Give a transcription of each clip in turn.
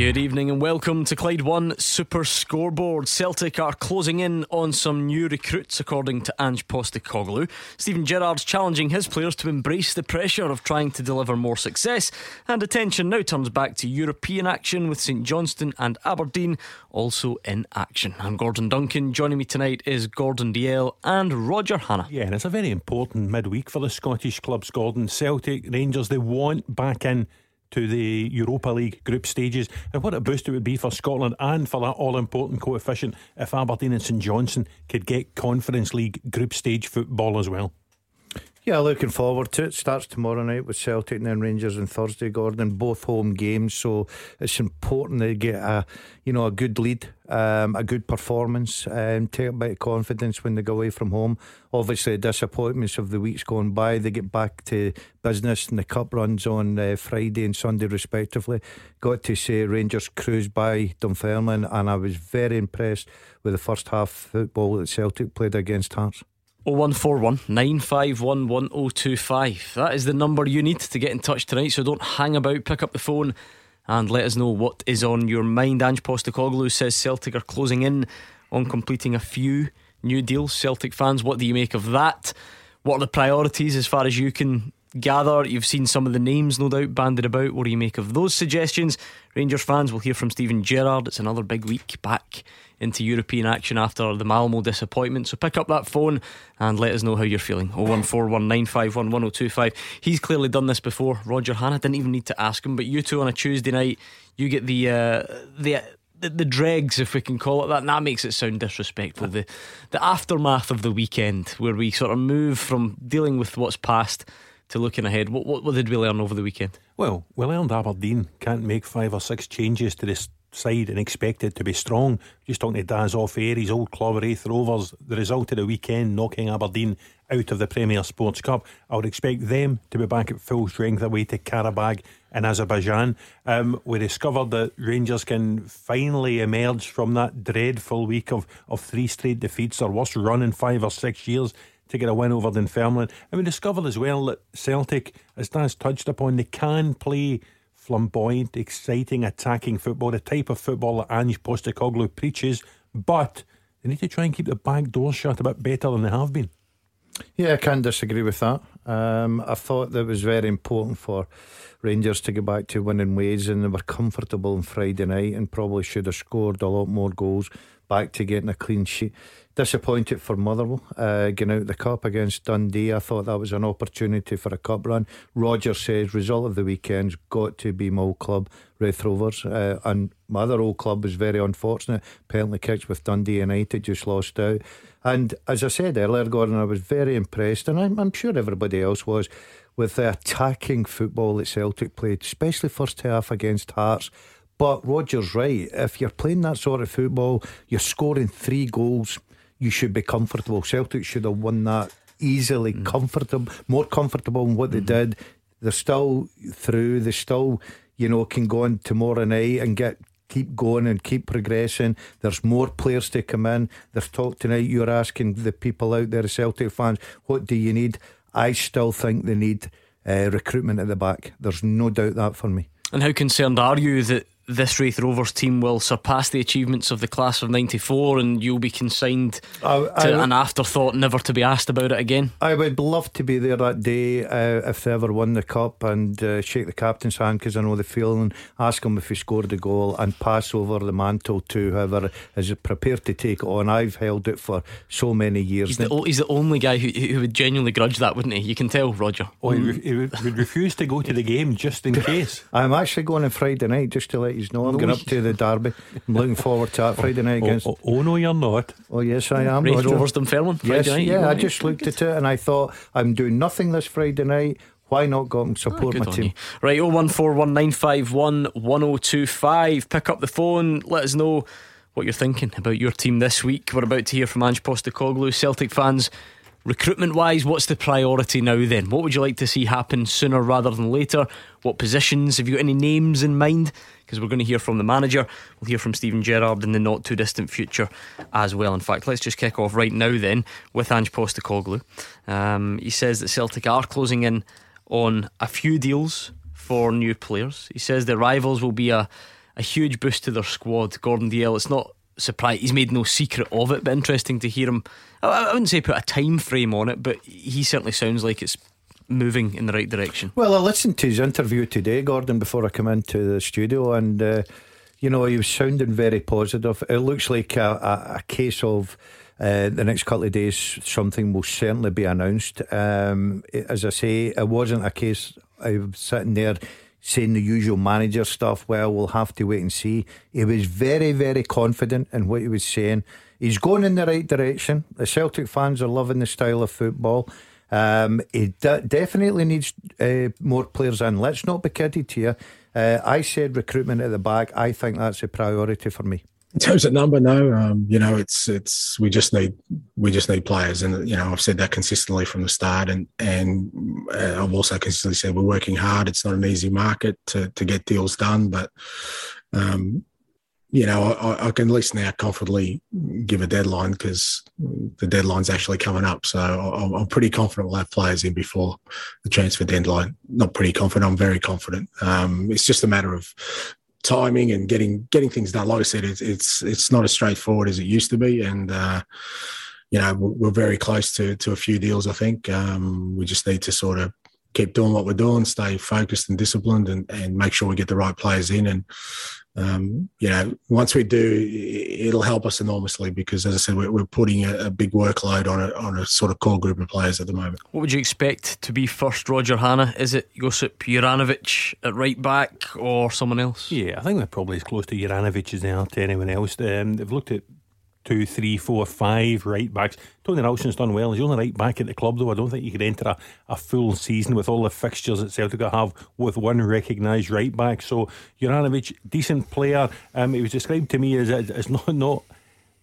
Good evening and welcome to Clyde One Super Scoreboard. Celtic are closing in on some new recruits, according to Ange Postecoglou. Steven Gerrard's challenging his players to embrace the pressure of trying to deliver more success, and attention now turns back to European action with St Johnstone and Aberdeen also in action. I'm Gordon Duncan. Joining me tonight is Gordon Dalziel and Roger Hannah. Yeah, and it's a very important midweek for the Scottish clubs, Gordon. Celtic, Rangers, they want back in to the Europa League group stages. And what a boost it would be for Scotland and for that all important coefficient if Aberdeen and St Johnstone could get Conference League group stage football as well. Yeah, looking forward to it. Starts tomorrow night with Celtic and then Rangers on Thursday, Gordon. Both home games, so it's important they get a you know a good lead, um, a good performance, and um, take a bit of confidence when they go away from home. Obviously, disappointments of the weeks gone by. They get back to business, and the cup runs on uh, Friday and Sunday respectively. Got to say, Rangers cruised by Dunfermline, and I was very impressed with the first half football that Celtic played against Hearts. 0141 951 1025. That is the number you need to get in touch tonight. So don't hang about, pick up the phone and let us know what is on your mind. Ange Postecoglou says Celtic are closing in on completing a few new deals. Celtic fans, what do you make of that? What are the priorities as far as you can gather? You've seen some of the names, no doubt, banded about. What do you make of those suggestions? Rangers fans, we'll hear from Steven Gerrard. It's another big week back into European action after the Malmo disappointment. So pick up that phone and let us know how you're feeling. 01419511025. He's clearly done this before. Roger Hannah didn't even need to ask him, but you two on a Tuesday night, you get the uh, the, the dregs, if we can call it that, and that makes it sound disrespectful. The the aftermath of the weekend, where we sort of move from dealing with what's past to looking ahead. What, what, what did we learn over the weekend? Well, we learned Aberdeen can't make five or six changes to this side and expect it to be strong. Just talking to Daz off air, his old club, Raith Rovers, the result of the weekend knocking Aberdeen out of the Premier Sports Cup. I would expect them to be back at full strength away to Qarabag in Azerbaijan. Um, we discovered that Rangers can finally emerge from that dreadful week of, of three straight defeats, their worst run in five or six years. To get a win over Dunfermline. And we discovered as well that Celtic, as Daz touched upon, they can play flamboyant, exciting, attacking football, the type of football that Ange Postecoglou preaches, but they need to try and keep the back door shut a bit better than they have been. Yeah, I can't disagree with that. Um, I thought that was very important for Rangers to get back to winning ways, and they were comfortable on Friday night and probably should have scored a lot more goals back to getting a clean sheet. Disappointed for Motherwell uh, getting out the cup against Dundee. I thought that was an opportunity for a cup run. Roger says result of the weekend's got to be my old club, Raith Rovers, uh, and my other old club was very unfortunate. Penalty kicks with Dundee United just lost out. And as I said earlier, Gordon, I was very impressed, and I'm, I'm sure everybody else was, with the attacking football that Celtic played, especially first half against Hearts. But Roger's right. If you're playing that sort of football, you're scoring three goals you should be comfortable. Celtic should have won that easily, mm. comfortable, more comfortable in what mm. they did. They're still through. They still, you know, can go on tomorrow night and get keep going and keep progressing. There's more players to come in. There's talk tonight. You're asking the people out there, the Celtic fans, what do you need? I still think they need uh, recruitment at the back. There's no doubt that for me. And how concerned are you that this Raith Rovers team will surpass the achievements of the class of 94 and you'll be consigned I, I, to an afterthought, never to be asked about it again? I would love to be there that day uh, if they ever won the cup and uh, shake the captain's hand because I know the feeling, ask him if he scored a goal and pass over the mantle to whoever is prepared to take it on. I've held it for so many years. He's, the, he's the, only guy who, who, would genuinely grudge that, wouldn't he? You can tell, Roger. Oh, he, he would refuse to go to the game just in case. I'm actually going on Friday night just to let you know I'm going up to the derby. I'm looking forward to that oh, Friday night oh, against. Oh, oh, oh no, you're not. Oh yes, I am. Raith Rovers Dunfermline. Yes, night, yeah. I just looked at it and I thought I'm doing nothing this Friday night. Why not go and ah, support oh, my team? You. Right, 01419511025. Pick up the phone. Let us know what you're thinking about your team this week. We're about to hear from Ange Postecoglou. Celtic fans Recruitment wise, what's the priority now then? What would you like to see happen sooner rather than later? What positions? Have you got any names in mind? Because we're going to hear from the manager. We'll hear from Steven Gerrard in the not too distant future as well. In fact, let's just kick off right now then with Ange Postecoglou. Um, he says that Celtic are closing in on a few deals for new players. He says the rivals will be a, a huge boost to their squad. Gordon Dalziel, it's not surprised. He's made no secret of it, but interesting to hear him. I, I wouldn't say put a time frame on it, but he certainly sounds like it's moving in the right direction. Well, I listened to his interview today, Gordon, before I come into the studio, and uh, you know he was sounding very positive. It looks like a, a, a case of. Uh, the next couple of days, something will certainly be announced. Um, as I say, it wasn't a case of sitting there saying the usual manager stuff. Well, we'll have to wait and see. He was very, very confident in what he was saying. He's going in the right direction. The Celtic fans are loving the style of football. Um, he de- definitely needs uh, more players in. Let's not be kidded here. Uh, I said recruitment at the back. I think that's a priority for me in terms of number, no. Um, you know, it's it's we just need we just need players, and you know, I've said that consistently from the start, and and uh, I've also consistently said we're working hard. It's not an easy market to to get deals done, but um, you know, I, I, can at least now confidently give a deadline because the deadline's actually coming up. So I'm, I'm, pretty confident we'll have players in before the transfer deadline. Not pretty confident. I'm very confident. Um, it's just a matter of timing and getting getting things done. Like I said, it's it's it's not as straightforward as it used to be, and uh, you know we're very close to to a few deals. I think um, we just need to sort of keep doing what we're doing, stay focused and disciplined, and and make sure we get the right players in and um, you know, once we do, it'll help us enormously because, as I said, we're, we're putting a, a, big workload on a, on a sort of core group of players at the moment. What would you expect to be first, Roger Hannah? Is it Josip Juranovic at right back or someone else? Yeah, I think they're probably as close to Juranovic as they are to anyone else. Um, they've looked at two, three, four, five right backs. Tony Ralston's done well. He's only right back at the club, though. I don't think you could enter a, a full season with all the fixtures that Celtic have with one recognised right back. So Juranovic, decent player. Um, it was described to me as, as not not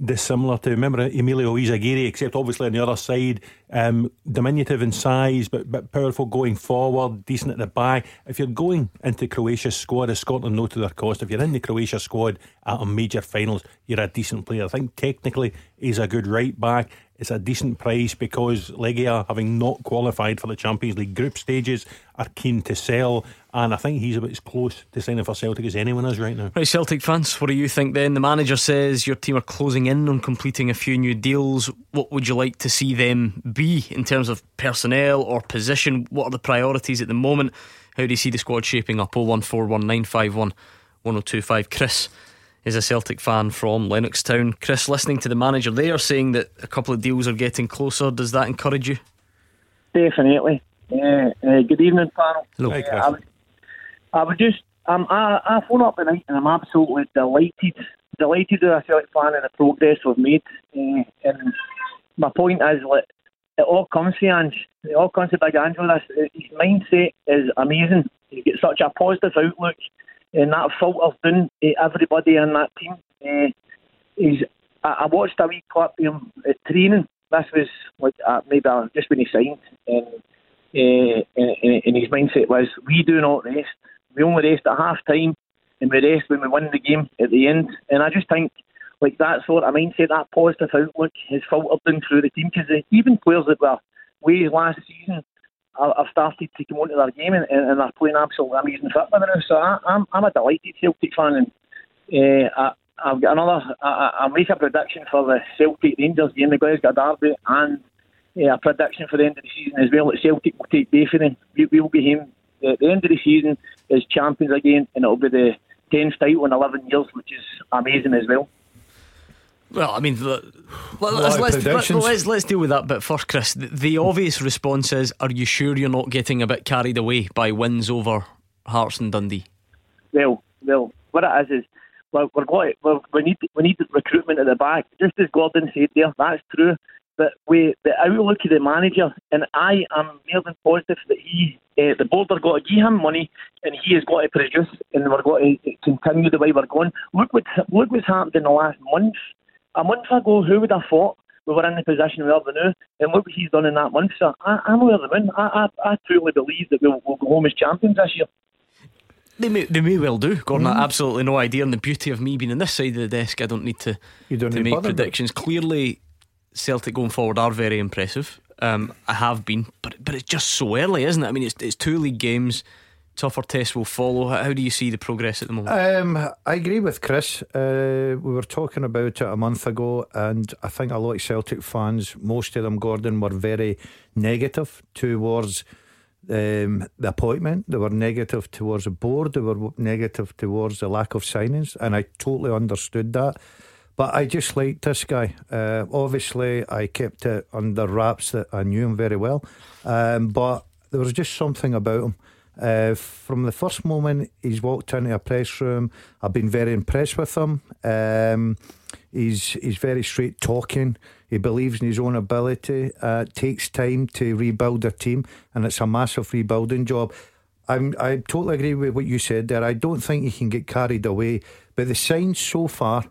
dissimilar to remember Emilio Izaguirre, except obviously on the other side, um, diminutive in size but, but powerful going forward, decent at the back. If you're going into Croatia's squad, as Scotland know to their cost, if you're in the Croatia squad at a major finals, you're a decent player. I think technically he's a good right back. It's a decent price because Legia, having not qualified for the Champions League group stages, are keen to sell. And I think he's about as close to signing for Celtic as anyone is right now. Right, Celtic fans, what do you think then? The manager says your team are closing in on completing a few new deals. What would you like to see them be in terms of personnel or position? What are the priorities at the moment? How do you see the squad shaping up? 0141951 1025. Chris is a Celtic fan from Lennoxtown. Chris, listening to the manager there saying that a couple of deals are getting closer, does that encourage you? Definitely. Uh, uh, good evening, panel. Hello. Hi, I, would, just, um, I, I phone up tonight and I'm absolutely delighted, delighted as a Celtic fan in the progress we've made. Uh, and my point is, like, it all comes to Ange. It all comes to Big with this. His mindset is amazing. He's got such a positive outlook and that filters down everybody in that team. Uh, he's, I, I watched a wee clip of him at training. This was like uh, maybe uh, just when he signed, and, uh, and, and his mindset was, "We do not rest. We only rest at half time, and we rest when we win the game at the end." And I just think like that sort of mindset, that positive outlook, has filtered down through the team because even players that were ways last season I've started to come onto their game and, and they're playing absolutely amazing football now. So I, am I'm, I'm a delighted Celtic fan and uh, I, I've got another. I, I'll make a prediction for the Celtic Rangers game, the Glasgow Derby, and uh, a prediction for the end of the season as well. That Celtic will take Bayford we, will be him at the end of the season as champions again, and it'll be the 10th title in 11 years, which is amazing as well. Well, I mean, let's, let's, let's, let's, let's deal with that bit first, Chris. The, the, obvious response is Are you sure you're not getting a bit carried away by wins over Hearts and Dundee? Well, well, what it is is well, we're going, well, we need we need recruitment at the back. Just as Gordon said there, that's true. But we, the outlook of the manager, and I am more than positive that he, uh, the board are going to give him money, and he has got to produce, and we're going to continue the way we're going. Look what look what's happened in the last month a month ago, who would have thought we were in the position we are now. And look what he's done in that month. So I, I'm over the moon. I, I, I truly believe that we'll, we'll go home as champions this year. They may, they may well do, Gordon. Mm. absolutely no idea. And the beauty of me being on this side of the desk, I don't need to, you don't to make predictions. Clearly, Celtic going forward are very impressive. Um, I have been, but but it's just so early, isn't it? I mean, it's it's two league games. Tougher tests will follow. How do you see the progress at the moment? Um, I agree with Chris. Uh, we were talking about it a month ago, and I think a lot of Celtic fans, most of them, Gordon, were very negative towards um, the appointment. They were negative towards the board. They were negative towards the lack of signings, and I totally understood that. But I just liked this guy. Uh, obviously, I kept it under wraps that I knew him very well. Um, but there was just something about him. Uh, from the first moment he's walked into a press room, I've been very impressed with him. Um, he's he's very straight talking. He believes in his own ability. Uh, it takes time to rebuild a team, and it's a massive rebuilding job. I'm, I totally agree with what you said there. I don't think you can get carried away, but the signs so far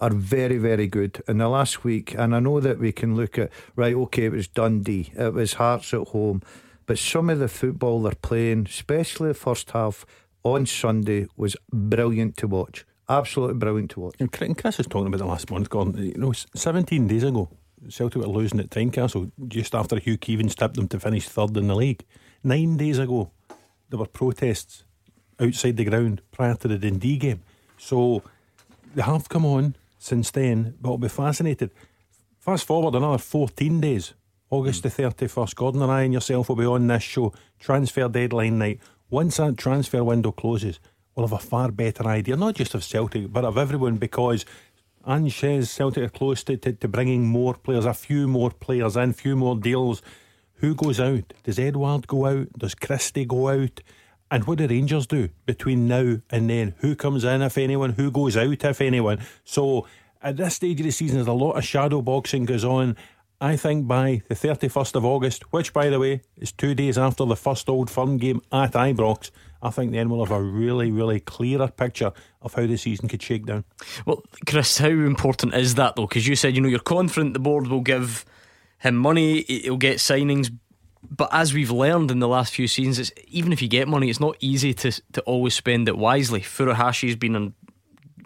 are very, very good in the last week. And I know that we can look at, right, okay, it was Dundee, it was Hearts at home, but some of the football they're playing, especially the first half on Sunday, was brilliant to watch. Absolutely brilliant to watch. And Chris was talking about the last month, Gordon. You know, 17 days ago, Celtic were losing at Tynecastle just after Hugh Keevins tipped them to finish third in the league. Nine days ago, there were protests outside the ground prior to the Dundee game. So they have come on since then, but I'll be fascinated. Fast forward another 14 days, August mm. the 31st. Gordon and I and yourself will be on this show, transfer deadline night. Once that transfer window closes, we'll have a far better idea, not just of Celtic, but of everyone, because Ange says Celtic are close to, to, to bringing more players, a few more players in, few more deals. Who goes out? Does Edouard go out? Does Christie go out? And what do Rangers do between now and then? Who comes in, if anyone? Who goes out, if anyone? So at this stage of the season, there's a lot of shadow boxing goes on. I think by the 31st of August, which by the way is two days after the first Old Firm game at Ibrox, I think then we'll have a really, really clearer picture of how the season could shake down. Well, Chris, how important is that though? Because you said, you know, you're confident the board will give him money, he'll get signings, but as we've learned in the last few seasons, it's, even if you get money, it's not easy to to always spend it wisely. Furuhashi's been an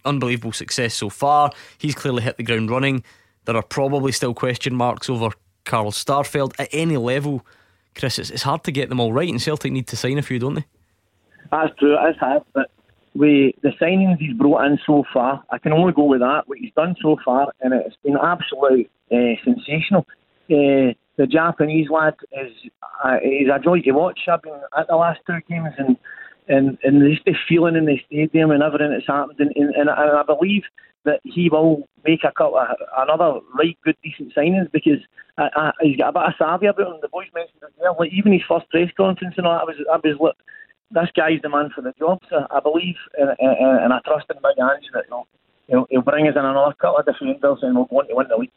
unbelievable success so far. He's clearly hit the ground running. There are probably still question marks over Carl Starfelt at any level. Chris, it's, it's hard to get them all right, and Celtic need to sign a few, don't they? That's true, it is hard, but we, the signings he's brought in so far, I can only go with that. What he's done so far, and it's been absolutely uh, sensational. Uh, the Japanese lad is uh, he's a joy to watch. I've been at the last two games and and and just the feeling in the stadium and everything that's happened, and, and, and I believe that he will make a couple, another right good decent signings because uh, uh, he's got a bit of savvy about him. The boys mentioned it there, like even his first press conference and all that, I was I was like, this guy's the man for the job. So I believe and, and, and I trust in Big Ange that he'll, he'll, he'll bring us in another couple of defenders and we'll go on to win the league.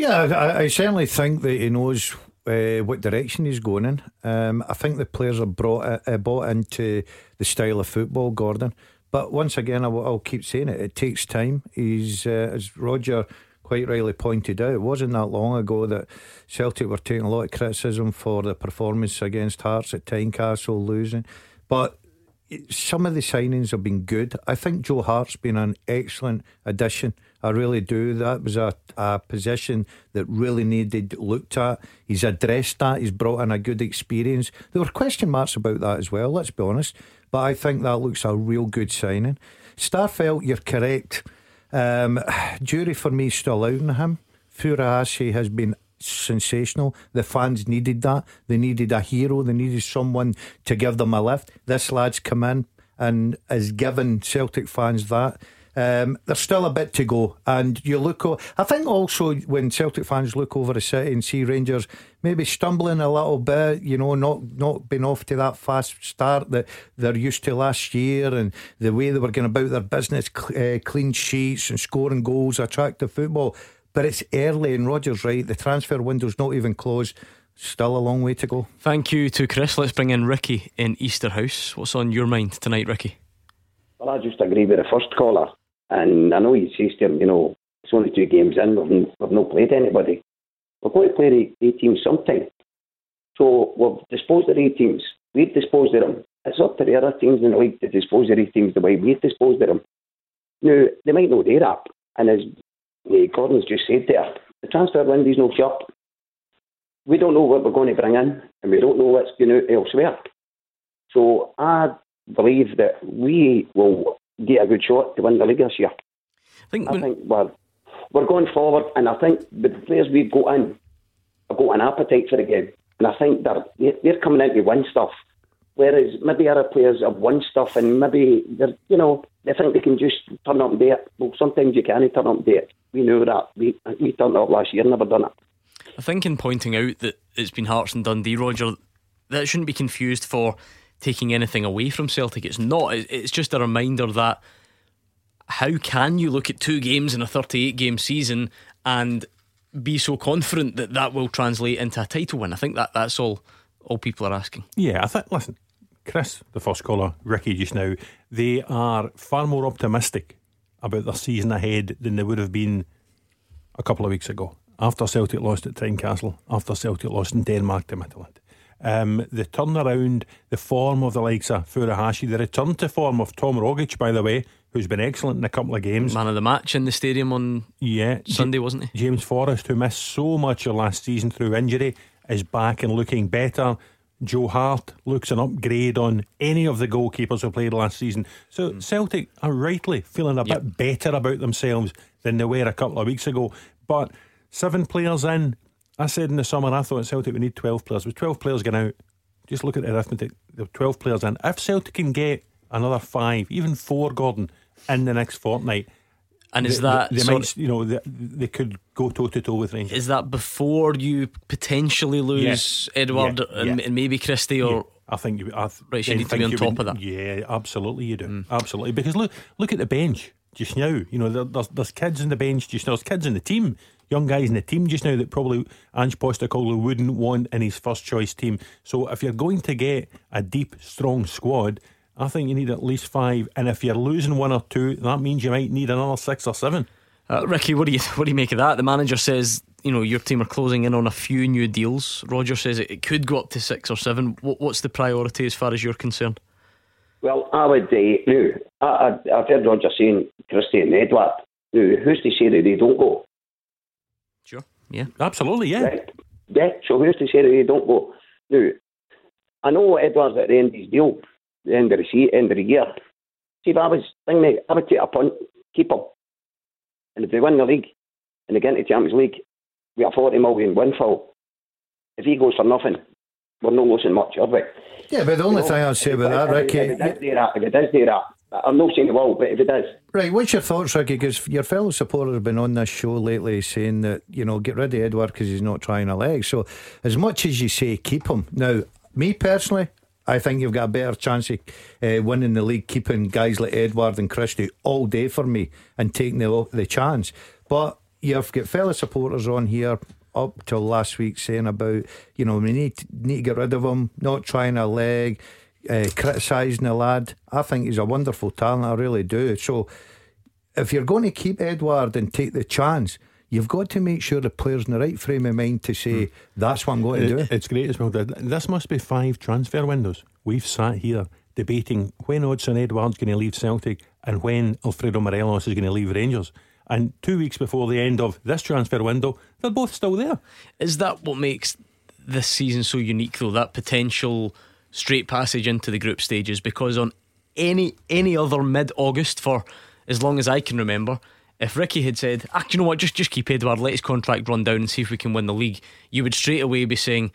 Yeah, I, I certainly think that he knows uh, what direction he's going in. Um, I think the players are brought uh, bought into the style of football, Gordon. But once again, I will, keep saying it. It takes time. He's uh, as Roger quite rightly pointed out. It wasn't that long ago that Celtic were taking a lot of criticism for the performance against Hearts at Tynecastle losing, but some of the signings have been good. I think Joe Hart's been an excellent addition. I really do. That was a, a position that really needed looked at. He's addressed that. He's brought in a good experience. There were question marks about that as well, let's be honest. But I think that looks a real good signing. Starfelt, you're correct. Um, jury for me still out on him. Furuhashi has been sensational. The fans needed that. They needed a hero. They needed someone to give them a lift. This lad's come in and has given Celtic fans that. Um, there's still a bit to go, and you look. O- I think also when Celtic fans look over the city and see Rangers maybe stumbling a little bit, you know, not not being off to that fast start that they're used to last year, and the way they were going about their business, cl- uh, clean sheets and scoring goals, attractive football. But it's early, and Roger's right. The transfer window's not even closed. Still a long way to go. Thank you to Chris. Let's bring in Ricky in Easterhouse. What's on your mind tonight, Ricky? Well, I just agree with the first caller. And I know you say to him, you know, It's only two games in. We've, we've not played anybody. We're going to play the A teams sometime. So we've disposed of the A teams. We've disposed of them. It's up to the other teams in the league to dispose of these teams the way we've disposed of them. Now, they might know they're up. And as Gordon's just said there, the transfer window's no shut. We don't know what we're going to bring in, and we don't know what's going out elsewhere. So I believe that we will get a good shot to win the league this year. I think, I think we're, we're going forward, and I think the players we've got in have got an appetite for the game. And I think they're, they're coming in to win stuff. Whereas maybe other players have won stuff and maybe they're, you know, they think they can just turn up and do it. Well, sometimes you can't turn up and do it. We knew that. We, we turned up last year, never done it. I think in pointing out that it's been Hearts and Dundee, Roger, that shouldn't be confused for taking anything away from Celtic. It's not. It's just a reminder that how can you look at two games in a 38 game season and be so confident that that will translate into a title win? I think that that's all all people are asking. Yeah, I think. Listen, Chris, the first caller, Ricky just now, they are far more optimistic about their season ahead than they would have been a couple of weeks ago. After Celtic lost at Tynecastle, after Celtic lost in Denmark to Midtjylland. Um, the turnaround, the form of the likes of Furuhashi, the return to form of Tom Rogic, by the way, who's been excellent in a couple of games. Man of the match in the stadium on yeah, Sunday, wasn't he? James Forrest, who missed so much of last season through injury, is back and looking better. Joe Hart looks an upgrade on any of the goalkeepers who played last season. So mm. Celtic are rightly feeling a yep. bit better about themselves than they were a couple of weeks ago. But seven players in, I said in the summer I thought Celtic would need 12 players. With 12 players going out, just look at the arithmetic. There 12 players in. If Celtic can get another five, even four, Gordon, in the next fortnight, and is that they, they might, you know, they, they could go toe to toe with Rangers? Is that before you potentially lose Edouard yeah, and, yeah. and, maybe Christie or? I think you. I th- right, you need to be on top would, of that. Yeah, absolutely, you do. Mm. Absolutely, because look, look at the bench just now. You know, there, there's there's kids in the bench just now. There's kids in the team, young guys in the team just now that probably Ange Postecoglou wouldn't want in his first choice team. So if you're going to get a deep, strong squad I think you need at least five, and if you're losing one or two, that means you might need another six or seven. Uh, Ricky, what do you what do you make of that? The manager says you know your team are closing in on a few new deals. Roger says it, it could go up to six or seven. What, what's the priority as far as you're concerned? Well, I would. Uh, no, I, I, have heard Roger saying Christie and Edouard. No, who's to say that they don't go? Sure. Yeah. Absolutely. Yeah. Right. Yeah. So who's to say that they don't go? No, I know Edouard's at the end of his deal the end of the season, end of the year. See, if I was thinking, I would take a punt, keep him. And if they win the league and they get into the Champions League, we have 40 million windfall. If he goes for nothing, we're not losing much, are we? Yeah, but the only you thing I'd say about that, Ricky. If it does do that, if it does do that, I'm not saying it will, but if it does. Right, what's your thoughts, Ricky? Because your fellow supporters have been on this show lately saying that, you know, get rid of Edouard because he's not trying a leg. So, as much as you say keep him, now, me personally, I think you've got a better chance of uh, winning the league keeping guys like Edouard and Christie all day for me and taking the, the chance. But you've got fellow supporters on here up till last week saying about, you know, we need need to get rid of him, not trying a leg, uh, criticising the lad. I think he's a wonderful talent, I really do. So if you're going to keep Edouard and take the chance, you've got to make sure the player's in the right frame of mind to say mm. that's what I'm going to do. It's great as well. This must be five transfer windows. We've sat here debating when Odsonne Edouard's going to leave Celtic and when Alfredo Morelos is going to leave Rangers. And two weeks before the end of this transfer window, they're both still there. Is that what makes this season so unique, though? That potential straight passage into the group stages? Because on any any other mid August for as long as I can remember, if Ricky had said, ah, you know what, just just keep Edouard, let his contract run down and see if we can win the league, you would straight away be saying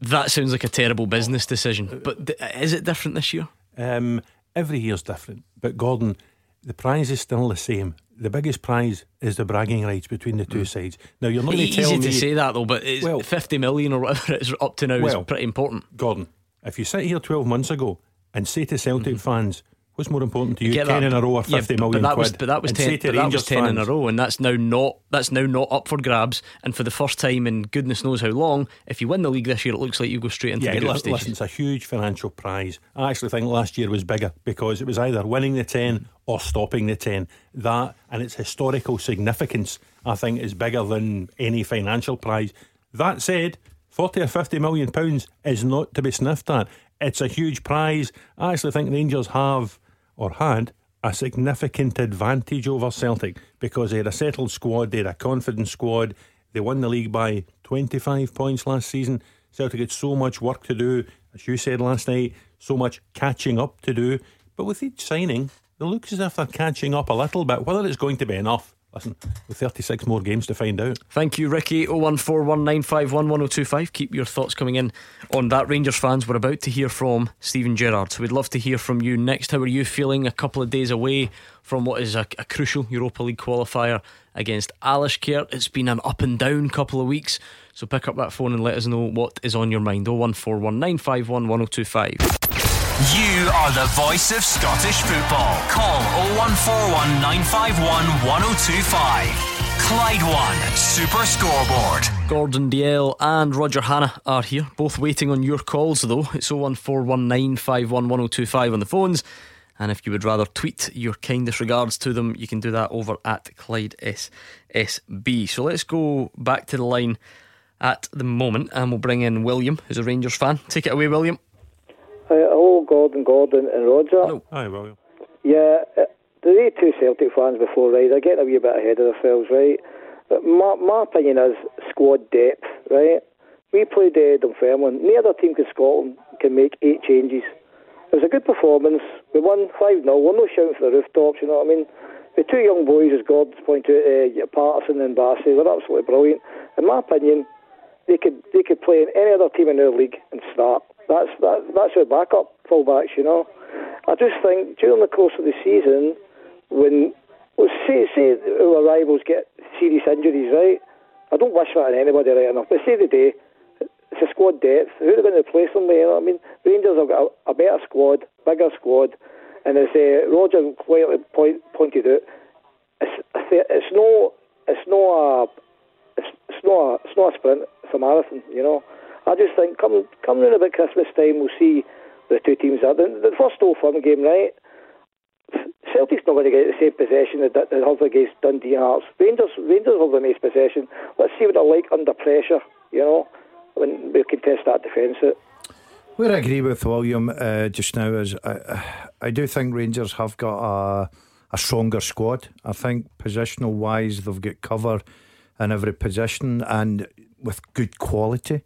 that sounds like a terrible business decision. But th- is it different this year? Um, every year's different. But Gordon, the prize is still the same. The biggest prize is the bragging rights between the two mm. sides. Now you're not going to tell easy me to say that though, but well, fifty million or whatever it's up to now well, is pretty important. Gordon, if you sit here twelve months ago and say to Celtic mm-hmm. fans, What's more important to you, ten that, in a row or fifty yeah, million but that quid? Was, but that was ten. But that was ten fans, in a row, and that's now not that's now not up for grabs. And for the first time in goodness knows how long, if you win the league this year, it looks like you go straight into yeah, the listen, stages. it's a huge financial prize. I actually think last year was bigger because it was either winning the ten or stopping the ten. That and its historical significance, I think, is bigger than any financial prize. That said, forty or fifty million pounds is not to be sniffed at. It's a huge prize. I actually think Rangers have or had a significant advantage over Celtic because they had a settled squad, they had a confident squad. They won the league by 25 points last season. Celtic had so much work to do, as you said last night, so much catching up to do. But with each signing, it looks as if they're catching up a little bit. Whether it's going to be enough, Listen, with 36 more games to find out. Thank you, Ricky. 01419511025. Keep your thoughts coming in on that. Rangers fans, we're about to hear from Steven Gerrard. So we'd love to hear from you next. How are you feeling a couple of days away from what is a, a crucial Europa League qualifier against Alashkert? It's been an up and down couple of weeks. So pick up that phone and let us know what is on your mind. 01419511025. You are the voice of Scottish football. Call 0141 951 1025. Clyde One Super Scoreboard. Gordon Dalziel and Roger Hannah are here, both waiting on your calls though. It's 01419511025 on the phones. And if you would rather tweet your kindest regards to them, you can do that over at Clyde SSB. So let's go back to the line at the moment and we'll bring in William, who's a Rangers fan. Take it away, William. Uh, hello, Gordon, Gordon, and Roger. Hello. Hi, William. Yeah, uh, the two Celtic fans before, right? They're getting a wee bit ahead of themselves, right? But my, my opinion is squad depth, right? We played uh, Dunfermline. No other team in Scotland can make eight changes. It was a good performance. We won 5 0. We're not shouting for the rooftops, you know what I mean? The two young boys, as Gordon's pointed out, uh, Patterson and Bassey, they're absolutely brilliant. In my opinion, they could they could play in any other team in our league and start. That's that, that's our backup fullbacks, you know. I just think during the course of the season, when well, say say our rivals get serious injuries, right? I don't wish that on anybody right enough, but say the day it's a squad depth. Who are they going to replace them with? You know I mean, Rangers have got a, a better squad, bigger squad, and as uh, Roger quietly point, pointed out, it's it's no it's no a it's, it's not a, it's not a sprint, it's a marathon. You know. I just think come come around about Christmas time, we'll see the two teams are. The, the first Old Firm game, right? Celtic's not going to get the same possession that they have against Dundee Hearts. Rangers, Rangers have the most possession. Let's see what they're like under pressure, you know, when we can test that defence out. Where I agree with William uh, just now is I, I do think Rangers have got a, a stronger squad. I think positional wise, they've got cover in every position and with good quality.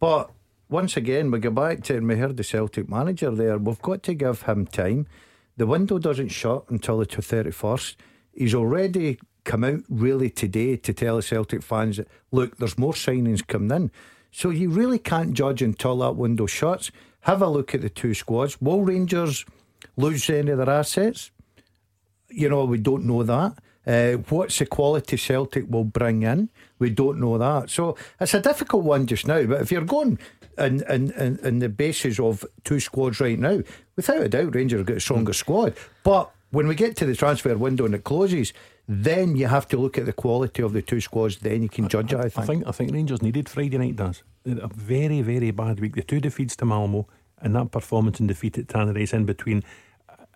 But once again, we go back to, and we heard the Celtic manager there, we've got to give him time. The window doesn't shut until the 31st. He's already come out really today to tell the Celtic fans that, look, there's more signings coming in. So you really can't judge until that window shuts. Have a look at the two squads. Will Rangers lose any of their assets? You know, we don't know that. Uh, what's the quality Celtic will bring in? We don't know that. So it's a difficult one just now. But if you're going in, in, in, in the basis of two squads right now, without a doubt, Rangers have got a stronger mm. squad. But when we get to the transfer window and it closes, then you have to look at the quality of the two squads. Then you can judge I, it. I think. I think. I think Rangers needed Friday night. Does a very very bad week. The two defeats to Malmo and that performance and defeat at Tannadice in between,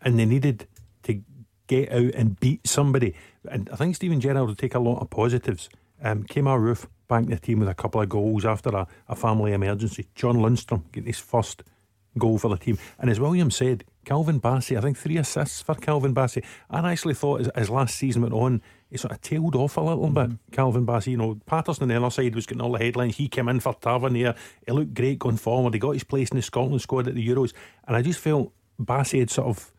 and they needed to get out and beat somebody. And I think Steven Gerrard will take a lot of positives. Um, Kemar Roofe back the team with a couple of goals after a, a family emergency. John Lundstram getting his first goal for the team. And as William said, Calvin Bassey, I think three assists for Calvin Bassey. I actually thought as, as last season went on, he sort of tailed off a little mm-hmm. bit. Calvin Bassey, you know, Patterson on the other side was getting all the headlines. He came in for Tavernier. He looked great going forward. He got his place in the Scotland squad at the Euros. And I just felt Bassey had sort of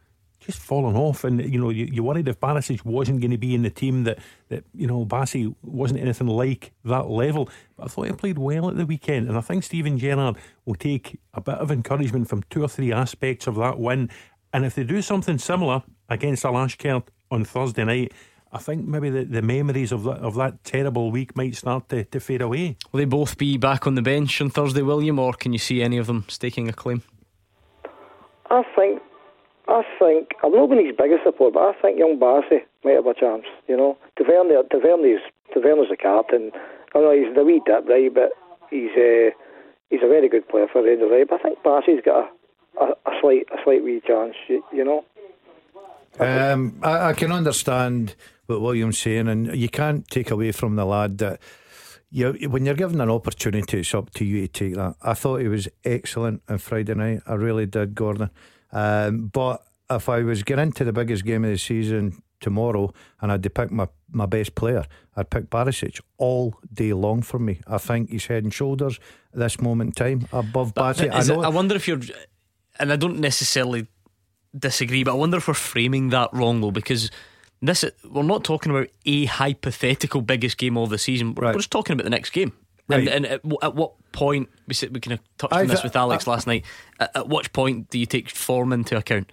just fallen off. And you know, you, you worried if Barisic wasn't going to be in the team that that you know Bassey wasn't anything like that level. But I thought he played well at the weekend, and I think Steven Gerrard will take a bit of encouragement from two or three aspects of that win. And if they do something similar against Alashkert on Thursday night. I think maybe the, the memories of that of that terrible week might start to, to fade away. Will they both be back on the bench on Thursday, William, or can you see any of them staking a claim? I think I think I'm not been his biggest support, but I think young Bassey might have a chance. You know, Tavernier, Tavernier's Tavernier's the captain. I know he's the wee dip, right, but he's uh, he's a very good player for the Rangers, right? But I think Bassey's got a, a, a slight a slight wee chance. You, you know. Um, I, I can understand what William's saying, and you can't take away from the lad that you, when you're given an opportunity, it's up to you to take that. I thought he was excellent on Friday night. I really did, Gordon. Um, but if I was getting into the biggest game of the season tomorrow and I'd pick my, my best player, I'd pick Barisic all day long for me. I think he's head and shoulders at this moment in time above Barisic. I, I wonder if you're, and I don't necessarily disagree, but I wonder if we're framing that wrong though, because this we're not talking about a hypothetical biggest game of the season. Right. we're just talking about the next game. Right. And, and at, at, what point we we kind of touched on this with Alex last night. At, at what point do you take form into account?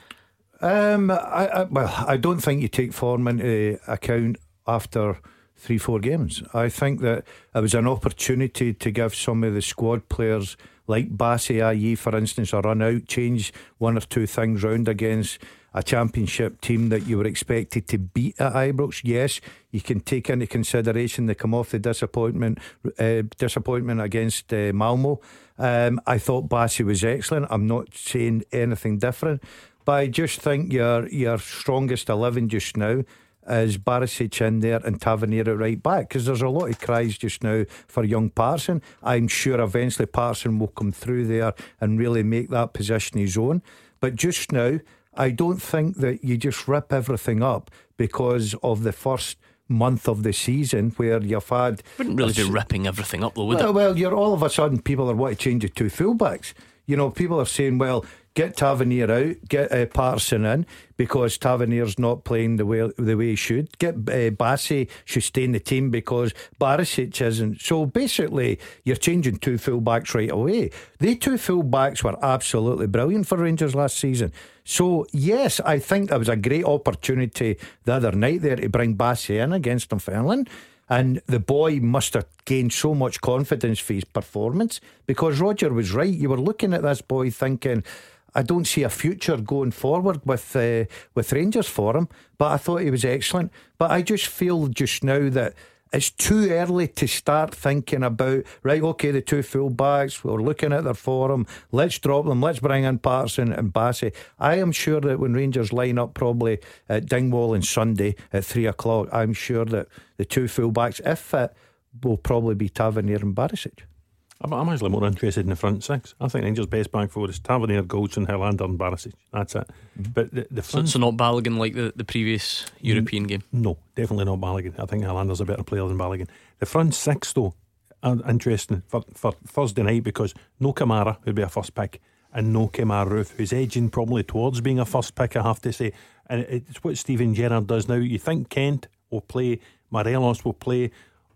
Um, I, I, well, I don't think you take form into account after three, four games. I think that it was an opportunity to give some of the squad players like Bassey Aye, for instance, a run out, change one or two things round against a championship team that you were expected to beat at Ibrox. Yes, you can take into consideration they come off the disappointment uh, disappointment against uh, Malmo. Um, I thought Bassey was excellent. I'm not saying anything different, but I just think your your strongest eleven just now is Barisic in there and Tavernier at right back because there's a lot of cries just now for young Parson. I'm sure eventually Parson will come through there and really make that position his own. But just now, I don't think that you just rip everything up because of the first month of the season where you've had. Wouldn't really be ripping everything up though, would well, it? Well, you're all of a sudden people are wanting to change it to fullbacks. You know, people are saying, well, get Tavernier out, get uh, Patterson in because Tavernier's not playing the way the way he should. Get uh, Bassey should stay in the team because Barisic isn't. So basically, you're changing two fullbacks right away. The two fullbacks were absolutely brilliant for Rangers last season. So yes, I think that was a great opportunity the other night there to bring Bassey in against Dunfermline. And the boy must have gained so much confidence for his performance because Roger was right. You were looking at this boy thinking, I don't see a future going forward with uh, with Rangers for him. But I thought he was excellent. But I just feel just now that it's too early to start thinking about right. Okay, the two fullbacks. We're looking at their form. Let's drop them. Let's bring in Patterson and Bassey. I am sure that when Rangers line up probably at Dingwall on Sunday at three o'clock, I'm sure that the two fullbacks, if fit, will probably be Tavernier and Barisic. I'm actually more interested in the front six. I think Rangers' best back four is Tavernier, Goldson, Helander, and Barisic. That's it. Mm-hmm. But the, the front... so, so, not Balogun like the, the previous European game? No, definitely not Balogun. I think Helander's a better player than Balogun. The front six, though, are interesting for, for Thursday night because no Kamara, who'd be a first pick, and no Kemar Roofe, who's edging probably towards being a first pick, I have to say. And it's what Steven Gerrard does now. You think Kent will play, Morelos will play,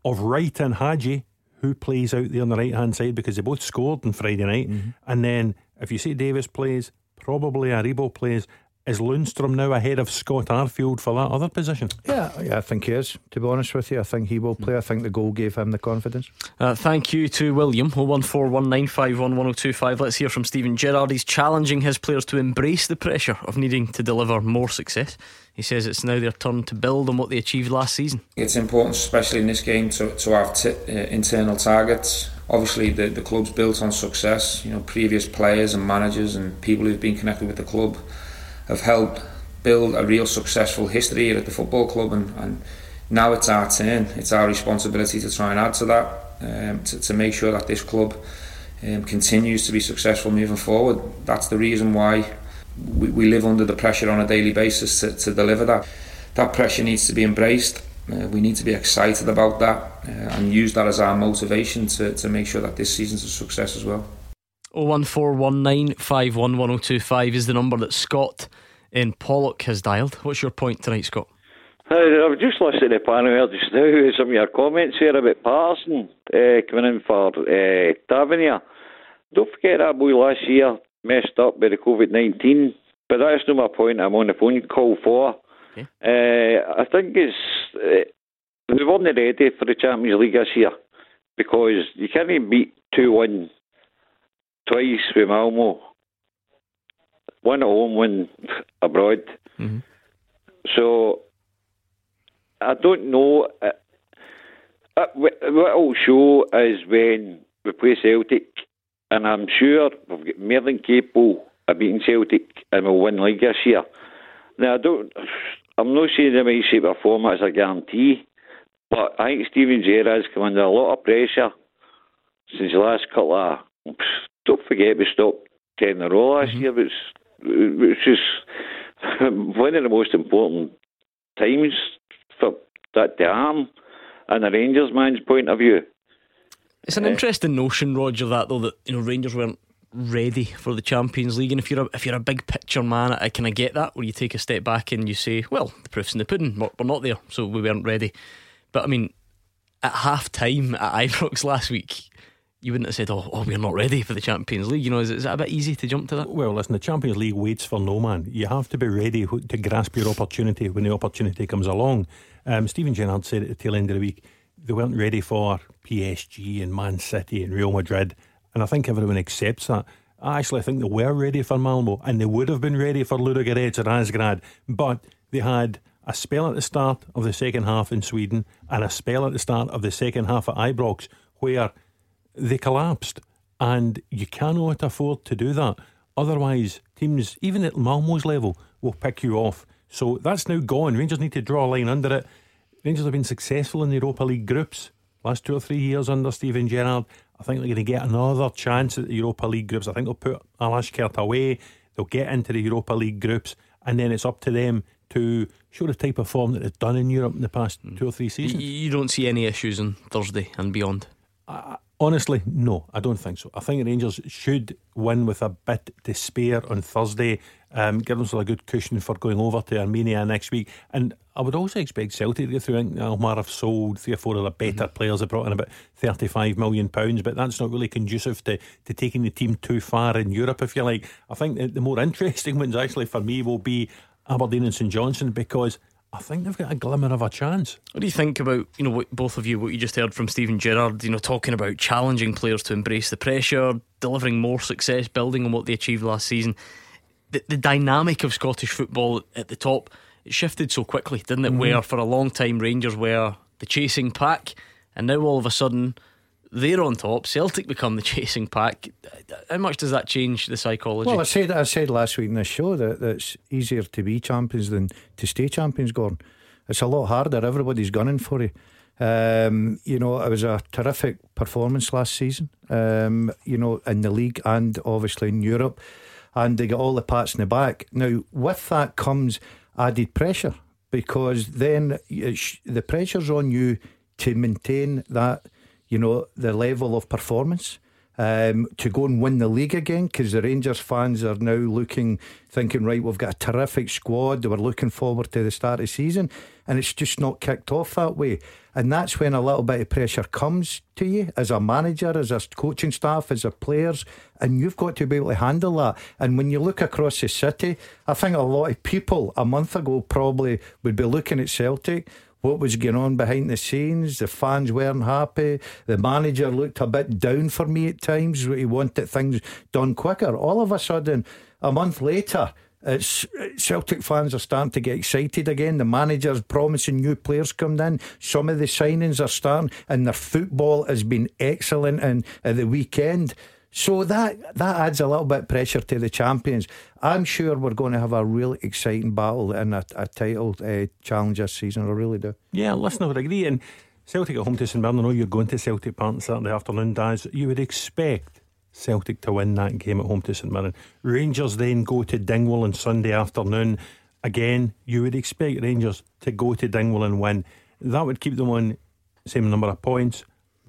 of Wright and Hagi who plays out there on the right hand side because they both scored on Friday night. Mm-hmm. And then if you see Davis plays, probably Aribo plays. Is Lundstram now ahead of Scott Arfield for that other position? Yeah, yeah, I think he is. To be honest with you, I think he will play. I think the goal gave him the confidence. Uh, thank you to William. 01419511025. Let's hear from Steven Gerrard. He's challenging his players to embrace the pressure of needing to deliver more success. He says it's now their turn to build on what they achieved last season. It's important, especially in this game, to, to have t- uh, internal targets. Obviously, the, the club's built on success. You know, previous players and managers and people who've been connected with the club have helped build a real successful history here at the football club, and, and now it's our turn. It's our responsibility to try and add to that, um, to, to make sure that this club um, continues to be successful moving forward. That's the reason why we, we live under the pressure on a daily basis to, to deliver that. That pressure needs to be embraced. Uh, we need to be excited about that uh, and use that as our motivation to, to make sure that this season's a success as well. 01419511025 is the number that Scott in Pollok has dialed. What's your point tonight, Scott? I was just listening to the panel just now. Some of your comments here about Patterson uh, coming in for uh, Tavernier. Don't forget that boy last year messed up by the COVID 19. But that's not my point. I'm on the phone call for. Okay. Uh, I think it's uh, we weren't ready for the Champions League this year because you can't even beat two one twice with Malmo. one at home, one abroad. Mhm. So I don't know. Uh, uh, what it'll show is when we play Celtic, and I'm sure we've got more than capable of beating Celtic and we'll win league this year. Now I don't. I'm not saying in any shape or form that's a guarantee, but I think Steven Gerrard's come under a lot of pressure since the last couple of. Don't forget we stopped ten in a row last mm-hmm. year, which which is one of the most important times for that to happen, and the Rangers man's point of view. It's an interesting notion, Roger, that though that you know Rangers weren't ready for the Champions League, and if you're a, if you're a big picture man, I kind of get that. Where you take a step back and you say, well, the proof's in the pudding. We're, we're not there, so we weren't ready. But I mean, at half time at Ibrox last week, you wouldn't have said, oh, oh, we're not ready for the Champions League. You know, is, is it a bit easy to jump to that? Well, listen, the Champions League waits for no man. You have to be ready to grasp your opportunity when the opportunity comes along. Um, Steven Gerrard said it at the tail end of the week they weren't ready for PSG and Man City and Real Madrid, and I think everyone accepts that. I actually think they were ready for Malmo, and they would have been ready for Ludogorets or Asgrad, but they had a spell at the start of the second half in Sweden and a spell at the start of the second half at Ibrox where they collapsed, and you cannot afford to do that. Otherwise, teams, even at Malmo's level, will pick you off. So that's now gone. Rangers need to draw a line under it. Rangers have been successful in the Europa League groups last two or three years under Steven Gerrard. I think they're going to get another chance at the Europa League groups. I think they'll put Alashkert away. They'll get into the Europa League groups, and then it's up to them to show the type of form that they've done in Europe in the past mm. two or three seasons. you don't see any issues on Thursday and beyond. Honestly, no, I don't think so. I think Rangers should win with a bit to spare on Thursday, um, give themselves a good cushion for going over to Armenia next week. And I would also expect Celtic to get through. I think Alkmaar have sold three or four of the better players. They brought in about £35 million, but that's not really conducive to, to taking the team too far in Europe, if you like. I think the, the more interesting ones actually for me will be Aberdeen and St Johnstone because I think they've got a glimmer of a chance. What do you think about you know what, both of you what you just heard from Steven Gerrard? You know, talking about challenging players to embrace the pressure, delivering more success, building on what they achieved last season. The, the dynamic of Scottish football at the top it shifted so quickly, didn't it? Where for a long time Rangers were the chasing pack, and now all of a sudden they're on top. Celtic become the chasing pack. How much does that change the psychology? Well, I said I said last week in this show that, that it's easier to be champions than to stay champions, Gordon. It's a lot harder. Everybody's gunning for you. Um, you know, it was a terrific performance last season. Um, you know, in the league and obviously in Europe, and they got all the pats in the back. Now, with that comes added pressure because then it's, the pressure's on you to maintain that. You know, the level of performance um, to go and win the league again because the Rangers fans are now looking, thinking, right, we've got a terrific squad. We're looking forward to the start of the season, and it's just not kicked off that way. And that's when a little bit of pressure comes to you as a manager, as a coaching staff, as a players, and you've got to be able to handle that. And when you look across the city, I think a lot of people a month ago probably would be looking at Celtic what was going on behind the scenes. The fans weren't happy. The manager looked a bit down for me at times. He wanted things done quicker. All of a sudden, a month later, it's Celtic fans are starting to get excited again. The manager's promising new players coming in. Some of the signings are starting, and their football has been excellent. And at the weekend, so that that adds a little bit of pressure to the champions. I'm sure we're going to have a really exciting battle and a, a title uh, challenge this season. I really do. Yeah, listen, I would agree. And Celtic at home to St Mirren, I know you're going to Celtic Park on Saturday afternoon, Daz. You would expect Celtic to win that game at home to St Mirren. Rangers then go to Dingwall on Sunday afternoon. Again, you would expect Rangers to go to Dingwall and win. That would keep them on same number of points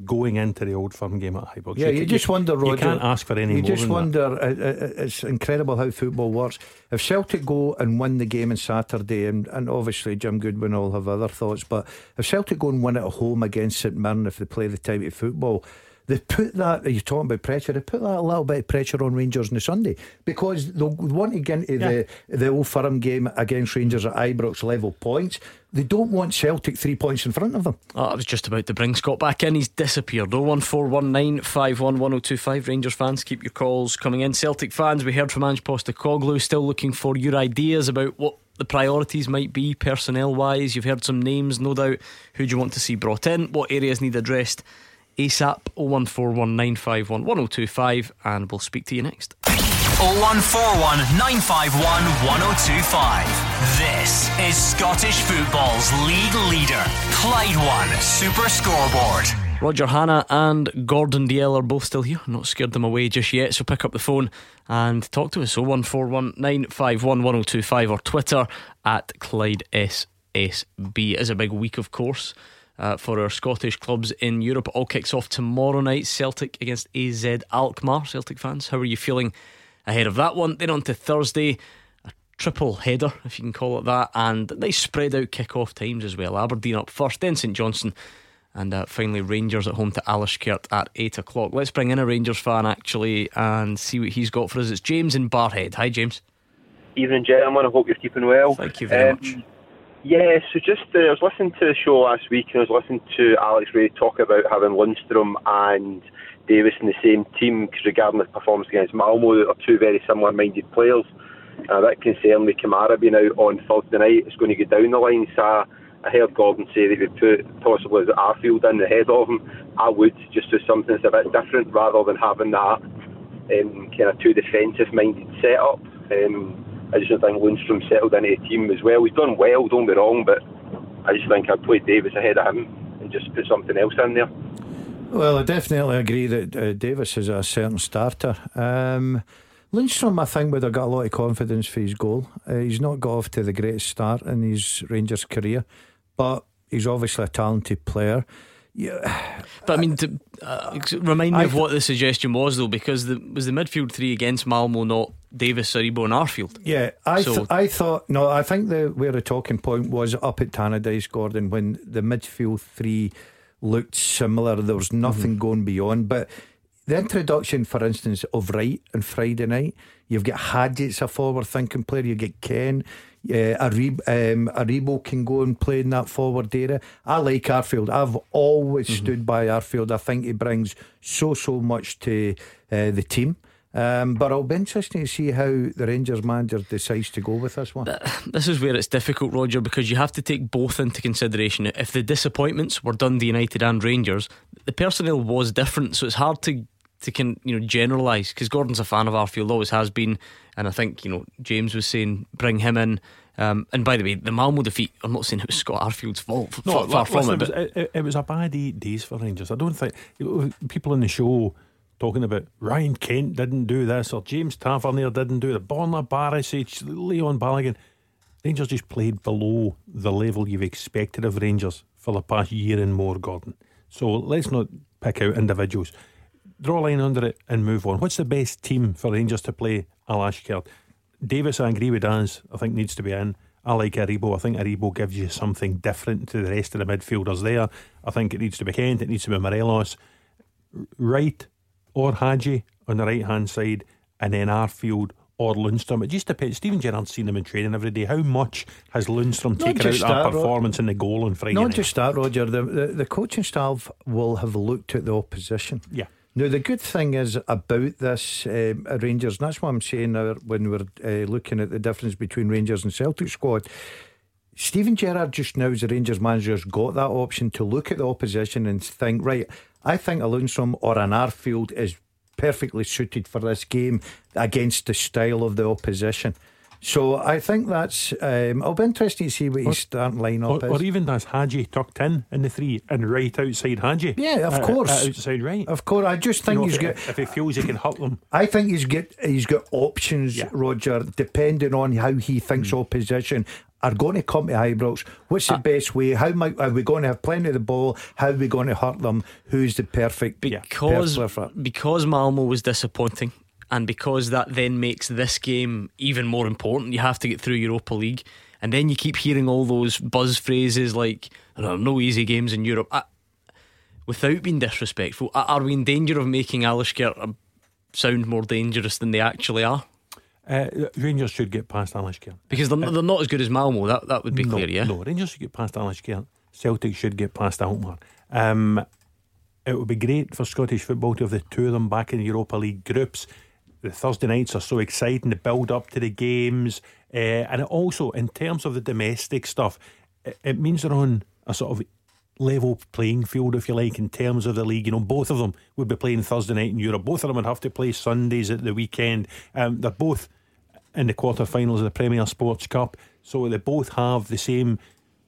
going into the old firm game at Ibrox. Yeah, you, just wonder, Roger. You can't ask for any You more. just than wonder. Uh, uh, it's incredible how football works. If Celtic go and win the game on Saturday, and, and obviously Jim Goodwin will have other thoughts, but if Celtic go and win it at home against St Mirren, if they play the type of football, they put that. Are You're talking about pressure. They put that a little bit of pressure on Rangers on the Sunday because they want to get into yeah. the the old firm game against Rangers at Ibrox level points. They don't want Celtic three points in front of them. Oh, I was just about to bring Scott back in. He's disappeared. 01419511025. Rangers fans, keep your calls coming in. Celtic fans, we heard from Ange Postecoglou. Still looking for your ideas about what the priorities might be personnel wise. You've heard some names, no doubt. Who do you want to see brought in? What areas need addressed? ASAP 01419511025 and we'll speak to you next. 0141 951 1025. This is Scottish football's league leader, Clyde One Super Scoreboard. Roger Hannah and Gordon Dalziel are both still here. Not scared them away just yet, so pick up the phone and talk to us. 0141 951 1025 or Twitter at Clyde SSB. It is a big week, of course. Uh, for our Scottish clubs in Europe. It all kicks off tomorrow night. Celtic against AZ Alkmaar. Celtic fans, how are you feeling ahead of that one? Then on to Thursday, a triple header, if you can call it that, and nice spread out kick-off times as well. Aberdeen up first, then St Johnstone, and uh, finally Rangers at home to Alashkert at eight o'clock. Let's bring in a Rangers fan actually and see what he's got for us. It's James in Barrhead. Hi, James. Evening, gentlemen. I hope you're keeping well. Thank you very um, much. Yeah, so just uh, I was listening to the show last week and I was listening to Alex Rae talk about having Lundstram and Davis in the same team regarding the performance against Malmo are two very similar minded players. Uh, that concerned me Kamara being out on Thursday night. It's going to go down the line. So I heard Gordon say he would put possibly Arfield in the head of him. I would just do something that's a bit different rather than having that um, kind of too defensive minded setup. Um, I just don't think Lundstram settled into a team as well. He's done well, don't be wrong, but I just think I'd play Davis ahead of him and just put something else in there. Well, I definitely agree that uh, Davis is a certain starter. Um, Lundstram, I think, would have got a lot of confidence for his goal. Uh, he's not got off to the greatest start in his Rangers career, but he's obviously a talented player. Yeah, but I mean, to, uh, remind me I of what the suggestion was, though, because the was the midfield three against Malmo not Davis, Aribo, and Arfield. Yeah, I so, th- I thought no, I think the where the talking point was up at Tannadice, Gordon, when the midfield three looked similar. There was nothing mm-hmm. going beyond, but the introduction, for instance, of Wright on Friday night. You've got Hagi, it's a forward-thinking player. You get Ken. Uh, Aribo, um, Aribo can go and play in that forward area. I like Arfield. I've always mm-hmm. stood by Arfield. I think he brings so so much to uh, the team. Um, but it'll be interesting to see how the Rangers manager decides to go with this one. This is where it's difficult, Roger, because you have to take both into consideration. If the disappointments were Dundee United and Rangers, the personnel was different, so it's hard to to can you know generalise because Gordon's a fan of Arfield, always has been, and I think you know James was saying bring him in. Um, and by the way, the Malmo defeat, I'm not saying it was Scott Arfield's fault. No, far, far from it, it, was, it, it was a bad eight days for Rangers. I don't think people in the show talking about Ryan Kent didn't do this or James Tavernier didn't do it. Borna Barisic, Leon Balogun. Rangers just played below the level you've expected of Rangers for the past year and more, Gordon. So let's not pick out individuals. Draw a line under it and move on. What's the best team for Rangers to play Alashkert? Davis, I agree with Dan, I think needs to be in. I like Aribo. I think Aribo gives you something different to the rest of the midfielders there. I think it needs to be Kent, it needs to be Morelos. Right or Hagi on the right hand side, and then Arfield or Lundstram. It just depends. Steven Gerrard's seen them in training every day. How much has Lundstram Not taken out that performance in the goal on Friday? Not night? just that, Roger. The, the, the coaching staff will have looked at the opposition. Yeah. Now, the good thing is about this uh, Rangers, and that's what I'm saying now when we're uh, looking at the difference between Rangers and Celtic squad. Steven Gerrard just now, as the Rangers manager, has got that option to look at the opposition and think, right, I think a Lundstram or an Arfield is perfectly suited for this game against the style of the opposition. So I think that's. Um, it'll be interesting to see what his starting lineup or, is. Or even does Hagi tucked in in the three and right outside Hagi. Yeah, of uh, course. Uh, outside right. Of course. I just think you know, he's if, got. If he feels he can hurt them. I think he's got he's got options, yeah. Roger, depending on how he thinks mm. opposition are going to come to Ibrox. What's the uh, best way? How might, are we going to have plenty of the ball? How are we going to hurt them? Who's the perfect because because Malmo was disappointing, and because that then makes this game even more important. You have to get through Europa League, and then you keep hearing all those buzz phrases like there are "no easy games in Europe." I, without being disrespectful, are we in danger of making Alashkert sound more dangerous than they actually are? Uh, Rangers should get past Alashkert. Because they're, they're not as good as Malmo, that, that would be no, clear, yeah? No, Rangers should get past Alashkert. Celtic should get past Alkmaar. Um, it would be great for Scottish football to have the two of them back in Europa League groups. The Thursday nights are so exciting, the build up to the games. Uh, and also, in terms of the domestic stuff, it, it means they're on a sort of level playing field, if you like, in terms of the league. You know, both of them would be playing Thursday night in Europe. Both of them would have to play Sundays at the weekend. Um, they're both in the quarterfinals of the Premier Sports Cup, so they both have the same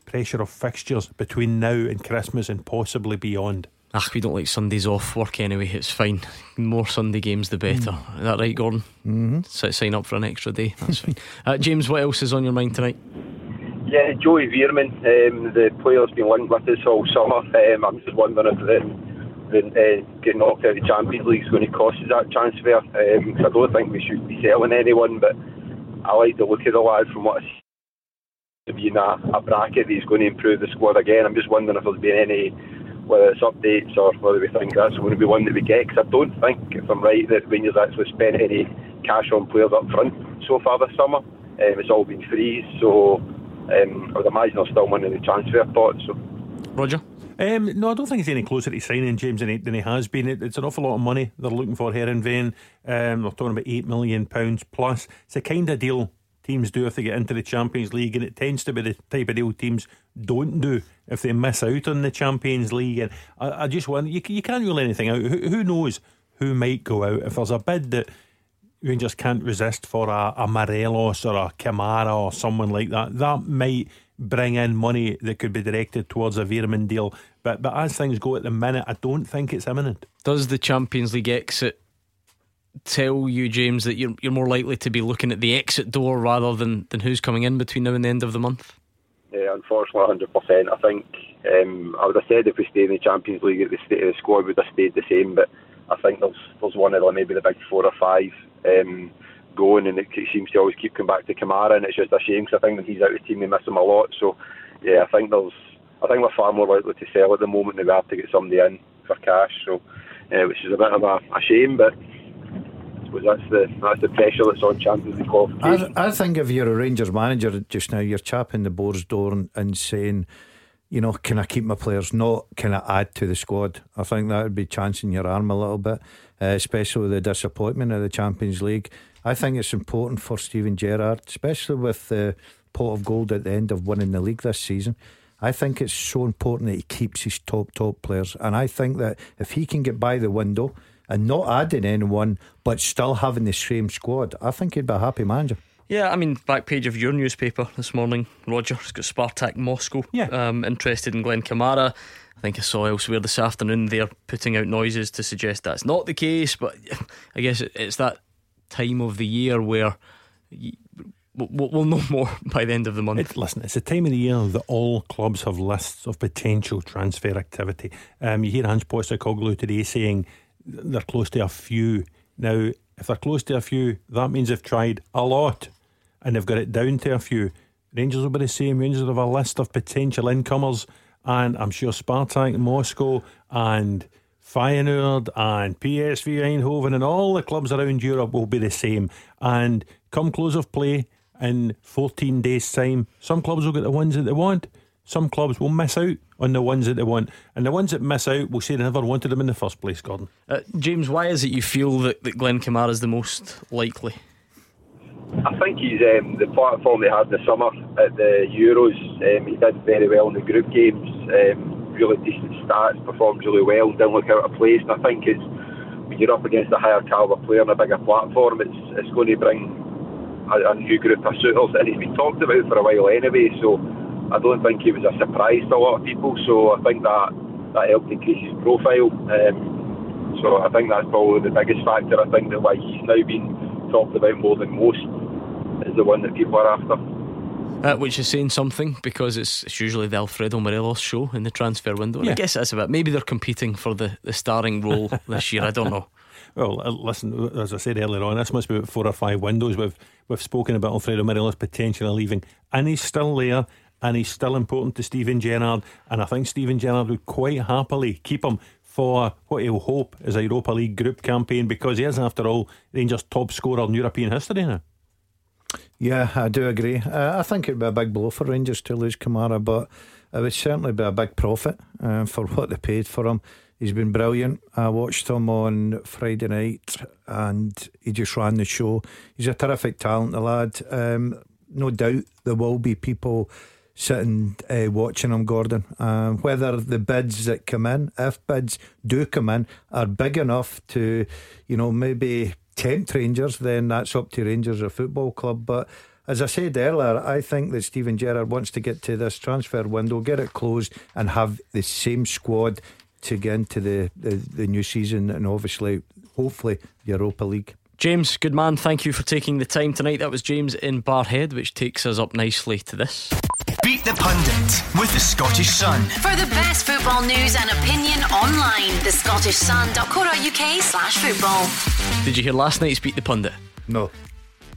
pressure of fixtures between now and Christmas and possibly beyond. Ah, we don't like Sundays off work anyway. It's fine. More Sunday games, the better. Mm. Is that right, Gordon? Mm-hmm. So sign up for an extra day. That's fine. Uh, James, what else is on your mind tonight? Yeah, Joey Veerman, um, the player's been linked with us all summer. Um, I'm just wondering if the, the uh, getting knocked out of the Champions League is going to cost us that transfer. Um, I don't think we should be selling anyone, but I like the look of the lad from what I see to be in a, a bracket that he's going to improve the squad again. I'm just wondering if there's been any, whether it's updates or whether we think that's going to be one that we get. Because I don't think, if I'm right, that Rangers actually spent any cash on players up front so far this summer. Um, it's all been free, so um, I would imagine they're still winning the transfer pot. So, Roger. Um, no, I don't think he's any closer to signing James than he, than he has been. It, it's an awful lot of money they're looking for Heerenveen. Um, they're talking about eight million pounds plus. It's a kind of deal teams do if they get into the Champions League, and it tends to be the type of deal teams don't do if they miss out on the Champions League. And I, I just wonder, you, you can't rule anything out. Who, who knows who might go out if there's a bid that Rangers can't resist for a, a Morelos or a Kamara or someone like that. That might bring in money that could be directed towards a Veerman deal. But but as things go at the minute, I don't think it's imminent. Does the Champions League exit tell you, James, that you're you're more likely to be looking at the exit door rather than, than who's coming in between now and the end of the month? Yeah, unfortunately, hundred percent. I think um, I would have said if we stay in the Champions League, the, state of the squad would have stayed the same. But I think there's there's one of the, maybe the big four or five um, going, and it seems to always keep coming back to Kamara, and it's just a shame because I think when he's out of the team, they miss him a lot. So, yeah, I think there's, I think we're far more likely to sell at the moment than we have to get somebody in for cash. So, which is a bit of a, a shame, but. That's the that's the pressure that's on Champions League qualification. I, I think if you're a Rangers manager just now, you're chapping the board's door and, and saying, you know, can I keep my players? Not can I add to the squad? I think that would be chancing your arm a little bit, uh, especially with the disappointment of the Champions League. I think it's important for Steven Gerrard, especially with the pot of gold at the end of winning the league this season. I think it's so important that he keeps his top top players, and I think that if he can get by the window and not adding anyone, but still having the same squad, I think he'd be a happy manager. Yeah, I mean, back page of your newspaper this morning, Roger. It's got Spartak Moscow. Yeah. Um, interested in Glenn Kamara. I think I saw elsewhere this afternoon they're putting out noises to suggest that's not the case, but I guess it's that time of the year where we'll know more by the end of the month. It's, listen, it's the time of the year that all clubs have lists of potential transfer activity. Um, you hear Ange Postecoglou today saying they're close to a few. Now, if they're close to a few, that means they've tried a lot and they've got it down to a few. Rangers will be the same. Rangers have a list of potential incomers, and I'm sure Spartak, Moscow, and Feyenoord, and PSV Eindhoven, and all the clubs around Europe will be the same. And come close of play in 14 days' time, some clubs will get the ones that they want. Some clubs will miss out on the ones that they want, and the ones that miss out will say they never wanted them in the first place. Gordon, uh, James, why is it you feel that, that Glenn Kamara is the most likely? I think he's um, the platform they had in the summer at the Euros. Um, he did very well in the group games. Um, really decent stats, performed really well, didn't look out of place. And I think it's when you're up against a higher caliber player on a bigger platform, it's it's going to bring a, a new group of suitors, and he's been talked about for a while anyway. So I don't think he was a surprise to a lot of people. So I think that that helped increase his profile. Um, so I think that's probably the biggest factor. I think that why he's now been talked about more than most is the one that people are after. Uh, which is saying something because it's, it's usually the Alfredo Morelos show in the transfer window. Yeah. I guess that's about maybe they're competing for the, the starring role this year. I don't know. Well, uh, listen, as I said earlier on, this must be about four or five windows. We've we've spoken about Alfredo Morelos potentially leaving, and he's still there and he's still important to Steven Gerrard. And I think Steven Gerrard would quite happily keep him for what he'll hope is a Europa League group campaign because he is, after all, Rangers' top scorer in European history now. Yeah, I do agree. Uh, I think it'd be a big blow for Rangers to lose Kamara, but it would certainly be a big profit uh, for what they paid for him. He's been brilliant. I watched him on Friday night and he just ran the show. He's a terrific talent, the lad. Um, no doubt there will be people sitting uh, watching them, Gordon. Um, whether the bids that come in, if bids do come in, are big enough to, you know, maybe tempt Rangers, then that's up to Rangers, a football club. But as I said earlier, I think that Steven Gerrard wants to get to this transfer window, get it closed, and have the same squad to get into the, the, the new season and obviously, hopefully, Europa League. James, good man. Thank you for taking the time tonight. That was James in Barhead, which takes us up nicely to this. Beat the Pundit with the Scottish Sun. For the best football news and opinion online, the scottishsun.co.uk slash football. Did you hear last night's Beat the Pundit? No.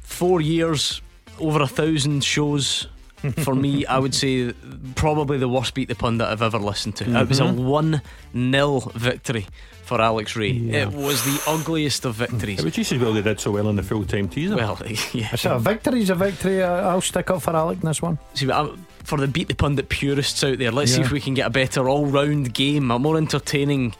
Four years, over a thousand shows. For me, I would say probably the worst Beat the Pundit I've ever listened to. It was a Mm-hmm. 1 0 victory for Alex Rae. Yeah. It was the ugliest of victories. It was just as well they did so well in the full time teaser. Well, yeah. I said a victory's a victory. I- I'll stick up for Alec in this one. See, but I'm- for the beat the pundit purists out there, let's see if we can get a better all round game, a more entertaining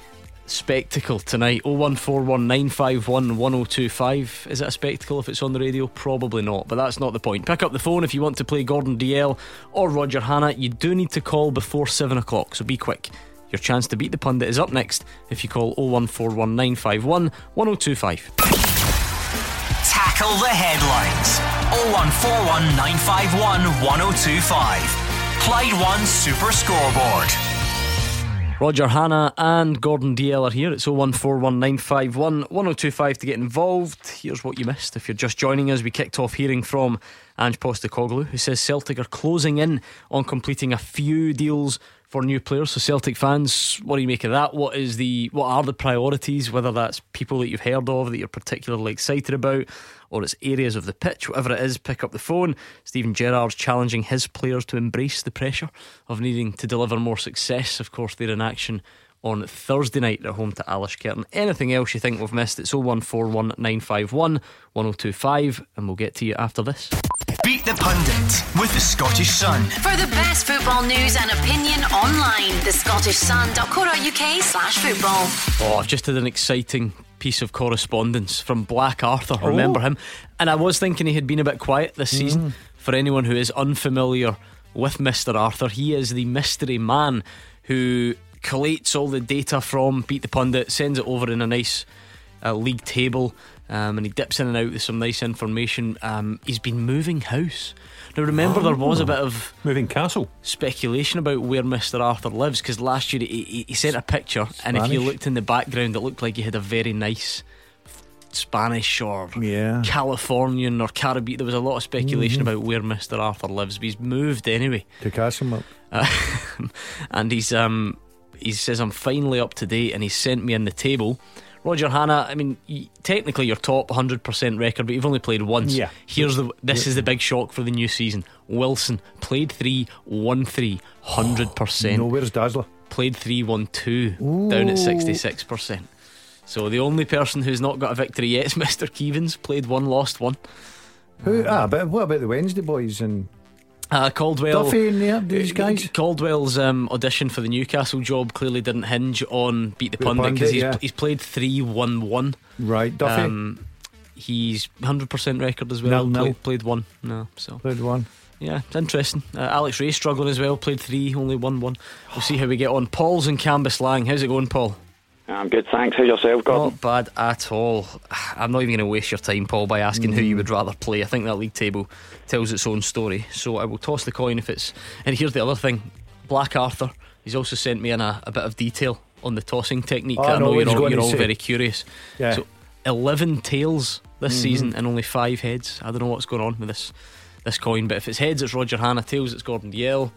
spectacle tonight. 01419511025. Is it a spectacle if it's on the radio? Probably not, but that's not the point. Pick up the phone if you want to play Gordon Dalziel or Roger Hannah. You do need to call before 7 o'clock, so be quick. Your chance to beat the pundit is up next if you call 01419511025. Tackle the headlines. 0141 951 1025. Clyde One Super Scoreboard. Roger Hannah and Gordon Dalziel are here. It's 0141951 1025 to get involved. Here's what you missed. If you're just joining us, we kicked off hearing from Ange Postecoglou, who says Celtic are closing in on completing a few deals for new players. So Celtic fans, what do you make of that? What is the what are the priorities? Whether that's people that you've heard of that you're particularly excited about, or it's areas of the pitch, whatever it is, pick up the phone. Steven Gerrard's challenging his players to embrace the pressure of needing to deliver more success. Of course, they're in action on Thursday night at home to Alice Alishkirtin. Anything else you think we've missed? It's 0141951 1025, and we'll get to you after this. Beat the Pundit with the Scottish Sun. For the best football news and opinion online, the scottishsun.co.uk slash football. Oh, I've just had an exciting piece of correspondence from Black Arthur. Remember him? And I was thinking he had been a bit quiet this season. For anyone who is unfamiliar with Mr. Arthur, he is the mystery man who collates all the data from Beat the Pundit, sends it over in a nice uh, league table, um, and he dips in and out with some nice information. Um, he's been moving house. Now, remember, there was a bit of moving castle speculation about where Mr. Arthur lives because last year he, he, he sent a picture, and if you looked in the background, it looked like he had a very nice Spanish or Yeah. Californian or Caribbean. There was a lot of speculation Mhm. about where Mr. Arthur lives, but he's moved anyway. To Castlemilk. Uh, and he's um he says I'm finally up to date, and he sent me in the table. Roger Hannah, I mean, y- technically your top 100% record, but you've only played once. Yeah. Here's the this is the big shock for the new season. Wilson played three, won three, 100%. No, where's Dazzler? Played three, won two, down at 66%. So the only person who's not got a victory yet is Mr. Keevins. Played one, lost one. Who? Ah, but what about the Wednesday boys and Uh, Caldwell. Duffy and yeah, these guys? Caldwell's um, audition for the Newcastle job clearly didn't hinge on Beat the Pundit because he's, yeah. he's played 3 1 1. Right, Duffy. Um, he's 100% record as well. Nil. Played, played one. No, so. Played one. Yeah, it's interesting. Uh, Alex Rae struggling as well. Played three, only one one. We'll see how we get on. Paul's in Cambuslang. How's it going, Paul? I'm good, thanks. How's yourself, Gordon? Not bad at all. I'm not even going to waste your time, Paul, by asking who you would rather play. I think that league table tells its own story. So I will toss the coin if it's. And here's the other thing Black Arthur, he's also sent me in a, a bit of detail on the tossing technique. Oh, I no, know you're all, you're all very curious. Yeah. So 11 tails this Mhm. season and only five heads. I don't know what's going on with this this coin, but if it's heads, it's Roger Hannah. Tails, it's Gordon Dalziel.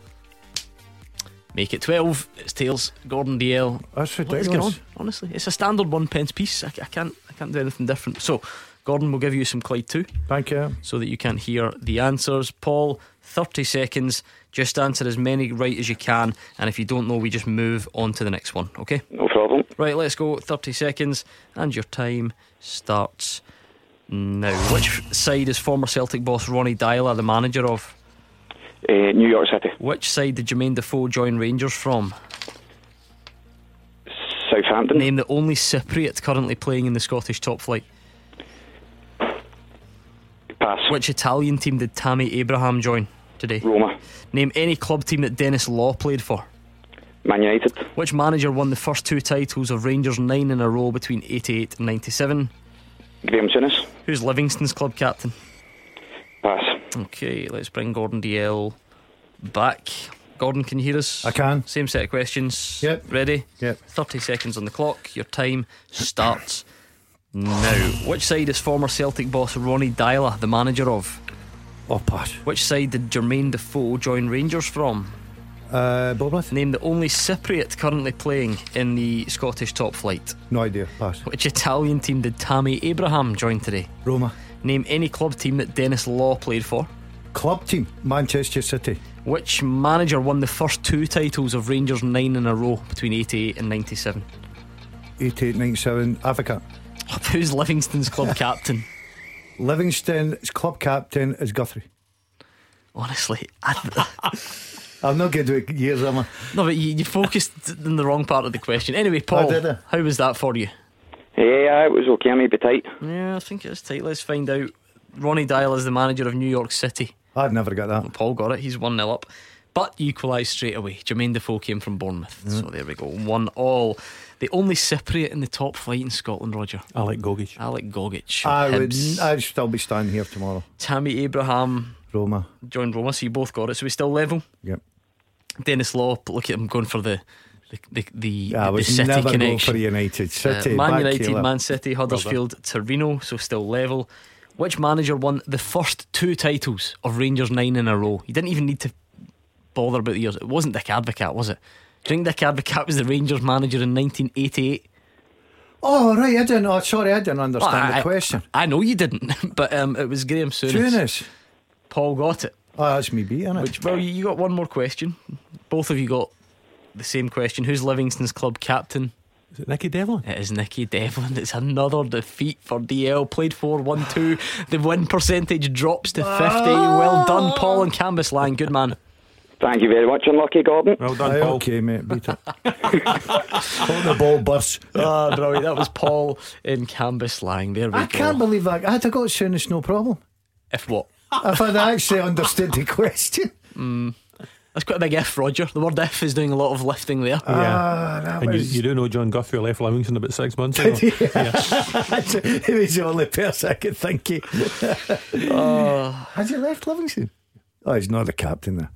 Make it 12, it's tails, Gordon Dalziel. That's What is going on? Honestly, it's a standard one pence piece. I, I can't, I can't do anything different. So, Gordon will give you some Clyde too. Thank you. So that you can hear the answers. Paul, 30 seconds. Just answer as many right as you can. And if you don't know, we just move on to the next one. Okay? No problem. Right, let's go. 30 seconds. And your time starts now. Which side is former Celtic boss Ronny Deila the manager of? Uh, New York City. Which side did Jermaine Defoe join Rangers from? Southampton. Name the only Cypriot currently playing in the Scottish top flight. Pass. Which Italian team did Tammy Abraham join today? Roma. Name any club team that Denis Law played for. Man United. Which manager won the first two titles of Rangers nine in a row between 88 and 97? Graham Souness. Who's Livingston's club captain? Pass. Okay, let's bring Gordon Dalziel back. Gordon, can you hear us? I can. Same set of questions. Yep. Ready? Yep. 30 seconds on the clock. Your time starts now. Which side is former Celtic boss Ronny Deila the manager of? Oh, pass. Which side did Jermaine Defoe join Rangers from? Uh, Bournemouth. Name the only Cypriot currently playing in the Scottish top flight. No idea. Pass. Which Italian team did Tammy Abraham join today? Roma. Name any club team that Denis Law played for. Club team. Manchester City. Which manager won the first two titles of Rangers nine in a row between 88 and 97? 88 97. Africa. Who's Livingston's club captain? Livingston's club captain is Guthrie. Honestly, I, I'm not good with years, am I? no, but you, you focused in the wrong part of the question. Anyway, Paul, eh? how was that for you? Yeah, it was okay. Maybe tight. Yeah, I think it's tight. Let's find out. Ronny Deila is the manager of New York City. I'd never got that. Paul got it. He's 1 0 up. But equalised straight away. Jermaine Defoe came from Bournemouth. Mm. So there we go. 1 all. The only Cypriot in the top flight in Scotland, Roger. Alec Gogic. Alec Gogic. I would. I'd still be standing here tomorrow. Tammy Abraham Roma. joined Roma, so you both got it. So we still level. Yep. Denis Law, look at him going for the the the, the, I the City connection. for United. City. Uh, Man back United. Man City, Huddersfield, Torino, so still level. Which manager won the first two titles of Rangers nine in a row? You didn't even need to bother about the years. It wasn't Dick Advocaat, was it? Do you think Dick Advocaat was the Rangers manager in 1988? Oh right, I didn't. Oh, sorry, I didn't understand Well, I- the question. I know you didn't, but um, it was Graham Souness. Souness. Paul got it. Oh, that's me beating it. Which, well, you got one more question. Both of you got the same question. Who's Livingston's club captain? Is it Nicky Devlin? It is Nicky Devlin. It's another defeat for Dalziel. Played 4 1 2. The win percentage drops to 50. Well done, Paul and Cambuslang. Good man. Thank you very much, unlucky Gordon. Well done, Aye, Paul. okay, mate. Beat it. Hope the ball bursts. Ah, brilliant. That was Paul in Cambuslang. There we I go. can't believe that. I'd have got Souness no problem. If what? If I'd actually understood the question. That's quite a big if, Roger. The word if is doing a lot of lifting there. Ah, that And you, was. you do know John Guthrie left Livingston about six months ago. he was the only person I could think of. Oh. Has he left Livingston? Oh, he's not the captain there.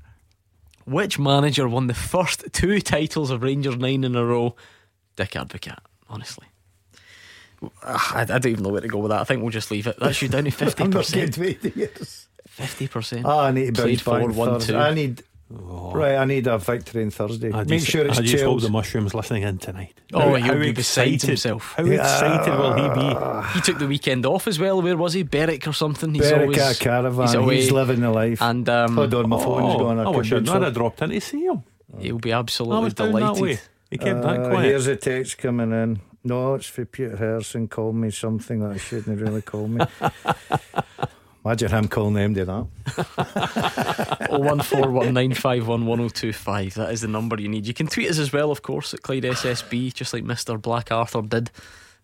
Which manager won the first two titles of Rangers nine in a row? Dick Advocaat, honestly. I, I don't even know where to go with that. I think we'll just leave it. That's you down to fifty I'm not percent. good with. Fifty percent. Oh, I need to bounce back. four, one, two. I need. Right, I need a victory on Thursday. I Make just, sure it's I just hope the mushroom's listening in tonight. Oh, he'll be beside himself. How excited will he be? He took the weekend off as well. Where was he? Berwick or something? He's Berwick always at a caravan. He's away. living the life. And um, Hold on, my phone's Oh, going. I wish could I'd do not have dropped in to see him. he'll be I absolutely was down that way. delighted. He kept that Uh, quiet. Here's a text coming in. No, it's for Peter Harrison. Called me something that I shouldn't have really called me. Imagine him calling the MD that. Oh one four one nine five one one zero two five. That is the number you need. You can tweet us as well, of course, at Clyde SSB, just like Mister Black Arthur did.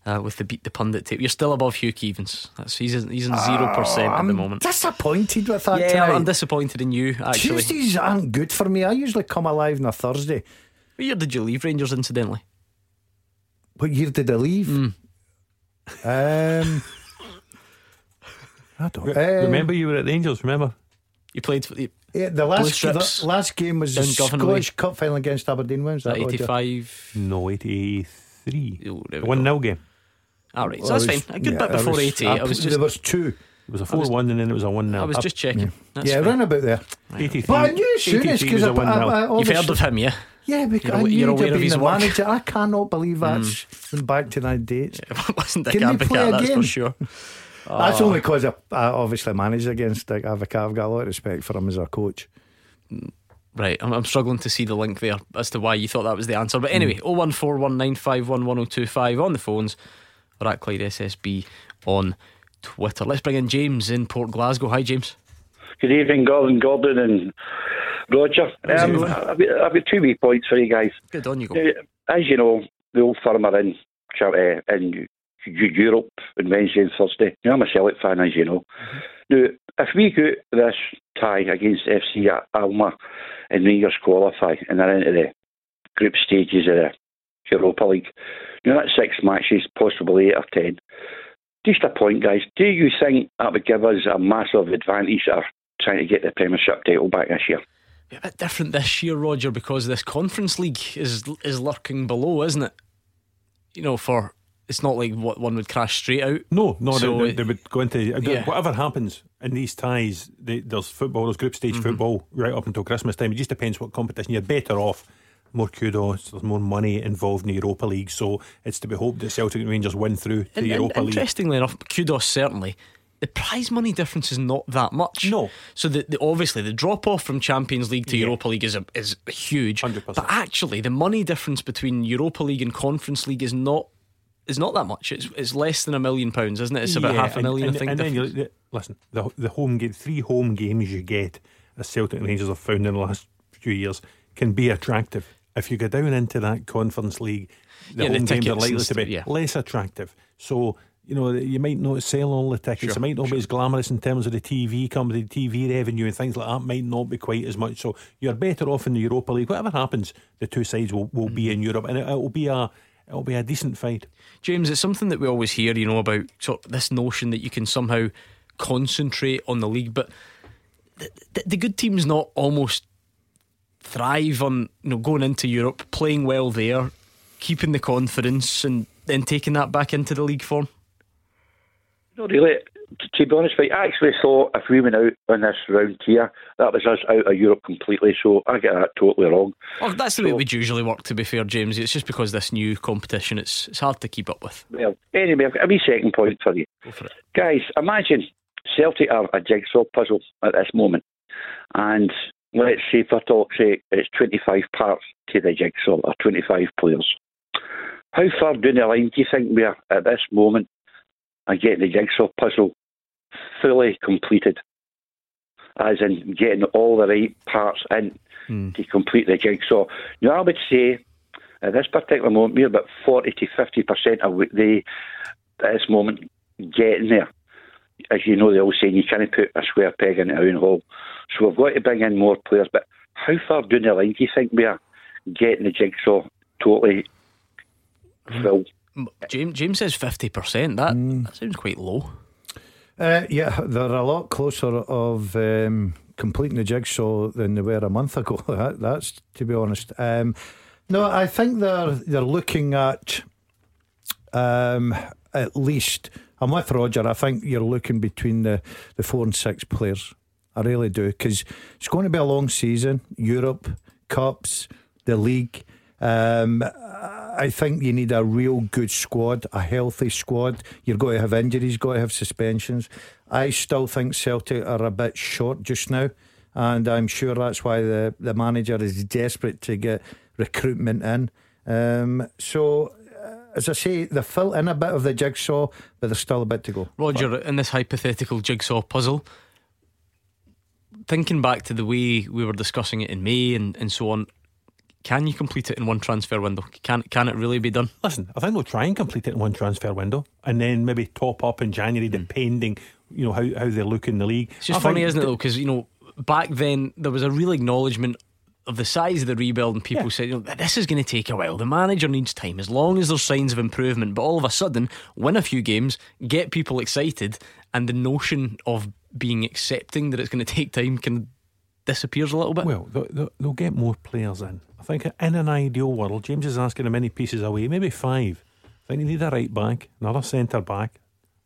Uh, with the beat the pundit tape, you're still above Hugh Keevins. That's he's he's in zero percent at the I'm moment. disappointed with that Yeah, tonight. I'm disappointed in you. Actually, Tuesdays aren't good for me. I usually come alive on a Thursday. what year did you leave Rangers? Incidentally, What year did I leave? Hmm. Um, I don't. Re- um, remember you were at the Angels, remember? you played for the yeah, the last the last game was the down Govan away. Scottish Cup final against Aberdeen. When was that? Roger? eighty five. No, 83. Oh, there The we 1 go. 0 game. All right, so Well, that's was- fine. A good yeah, bit before was- eighty. I was just there was two. It was a 4 1 and then it was a 1 0. I was just checking. That's yeah, fine. round about there. 83. But I knew Souness 83 because was I, a 1 0. I, I, You've heard of him, yeah? Yeah, because You're I awa- knew you're you'd aware of been his the work. manager. I cannot believe that's been back to that date. It wasn't Dick Can we Advocat, play that's again? for sure. That's Oh. only because I, I obviously managed against Dick Advocaat. I've got a lot of respect for him as a coach. Right, I'm, I'm struggling to see the link there as to why you thought that was the answer. But anyway, 01419511025 on the phones or at Clyde SSB on Twitter. Let's bring in James in Port Glasgow. Hi, James. Good evening, Gordon, Gordon, and Roger. Um. I've, got, I've got two wee points for you guys. Good on you go. Uh, As you know, the old firm are in uh, in Eu- Eu- Europe on Wednesday and Thursday. Now, I'm a Celtic fan, as you know. Now, if we get this tie against FC Alma and Rangers qualify and they're into the group stages of the Europa League, you know, that's six matches, possibly eight or ten. Just a point, guys. Do you think that would give us a massive advantage of trying to get the Premiership title back this year? A bit different this year, Roger, because this Conference League is is lurking below, isn't it? You know, for it's not like what one would crash straight out. No, no, So they, they, they would go into Yeah. whatever happens in these ties. They, there's football, there's group stage Mhm. football right up until Christmas time. It just depends what competition you're better off. More kudos. There's more money involved in the Europa League, so it's to be hoped that Celtic and Rangers win through to And- the and Europa League. Interestingly enough, kudos certainly. The prize money difference is not that much. No. So the, the obviously the drop off from Champions League to Europa League is a, is huge. 100%. But actually, the money difference between Europa League and Conference League is not is not that much. It's it's less than a million pounds, isn't it? It's about Yeah, half a million, and, I think. And then you, listen, the the home game, three home games you get, as Celtic Rangers have found in the last few years, can be attractive. If you go down into that Conference League, the Yeah, the home games are likely to be yeah. less attractive. So. You know, you might not sell all the tickets. Sure, it might not be as glamorous in terms of the TV company, TV revenue, and things like that. Might not be quite as much. So you're better off in the Europa League. Whatever happens, the two sides will, will be mm-hmm. in Europe, and it, it'll be a it'll be a decent fight. James, it's something that we always hear, you know, about sort of this notion that you can somehow concentrate on the league, but the, the, the good teams not almost thrive on you know going into Europe, playing well there, keeping the confidence, and then taking that back into the league form. Not really. To be honest with you, I actually thought if we went out on this round here, that was us out of Europe completely. So I get that totally wrong. Oh, that's the way we'd usually work. To be fair, James, it's just because this new competition, it's it's hard to keep up with. Well, anyway, I've got a wee second point for you. Go for it. Guys, imagine Celtic are a jigsaw puzzle at this moment. And let's say, for talk's sake, it's 25 parts to the jigsaw, or 25 players. How far down the line do you think we are at this moment of getting the jigsaw puzzle fully completed? As in getting all the right parts in hmm. to complete the jigsaw. Now, I would say at this particular moment, we're about 40 to 50% of they, at this moment, getting there. As you know, they all saying you can't put a square peg in a round hole. So we've got to bring in more players. But how far down the line do you think we are getting the jigsaw totally hmm. filled? James James says fifty percent. That that sounds quite low. Uh, yeah, they're a lot closer of um, completing the jigsaw than they were a month ago. That, that's to be honest. Um, no, I think they're they're looking at um, at least. I'm with Roger. I think you're looking between the, the four and six players. I really do because it's going to be a long season. Europe, cups, the league. Um, I think you need a real good squad, a healthy squad. You're going to have injuries, got to have suspensions. I still think Celtic are a bit short just now, and I'm sure that's why the, the manager is desperate to get recruitment in. Um, so, uh, as I say, they fill in a bit of the jigsaw, but there's still a bit to go. Roger, in this hypothetical jigsaw puzzle, thinking back to the way we were discussing it in May and, and so on, can you complete it in one transfer window? Can can it really be done? Listen, I think they'll try and complete it in one transfer window, and then maybe top up in January, hmm. depending, you know, how, how they look in the league. It's just I funny, isn't it, though? Because, you know, back then there was a real acknowledgement of the size of the rebuild, and people said, you know, this is going to take a while. The manager needs time as long as there's signs of improvement. But all of a sudden, win a few games, get people excited, and the notion of being accepting that it's going to take time can disappears a little bit. Well, they'll, they'll- get more players in. I think in an ideal world, James is asking how many pieces away, maybe five. I think they need a right back, another centre back,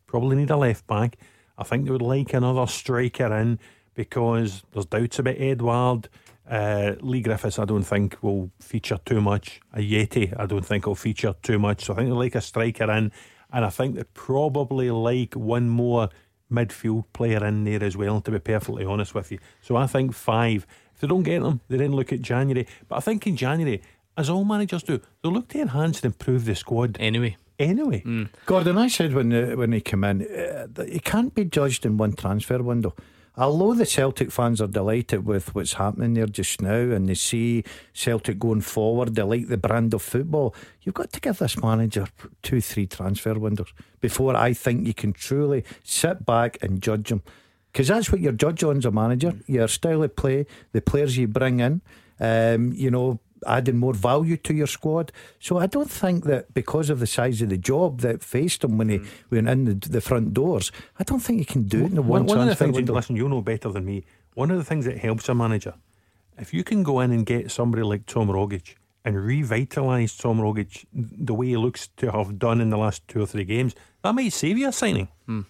probably need a left back. I think they would like another striker in because there's doubts about Edouard. Uh, Leigh Griffiths, I don't think will feature too much. Ajeti, I don't think will feature too much. So I think they like a striker in. And I think they probably like one more midfield player in there as well, to be perfectly honest with you. So I think five. If they don't get them, they then look at January. But I think in January, as all managers do, they'll look to enhance and improve the squad. Anyway. Anyway. Gordon, I said when uh, when he came in, uh, that he can't be judged in one transfer window. Although the Celtic fans are delighted with what's happening there just now and they see Celtic going forward, they like the brand of football, you've got to give this manager two, three transfer windows before I think you can truly sit back and judge him. Because that's what you're judged on as a manager your style of play, the players you bring in, um, you know, adding more value to your squad. So I don't think that because of the size of the job that faced him when he hmm. went in the, the front doors, I don't think he can do it in the one, one of the things, window. listen, you know better than me. One of the things that helps a manager, if you can go in and get somebody like Tom Rogic and revitalise Tom Rogic the way he looks to have done in the last two or three games, that might save you a signing. Hmm.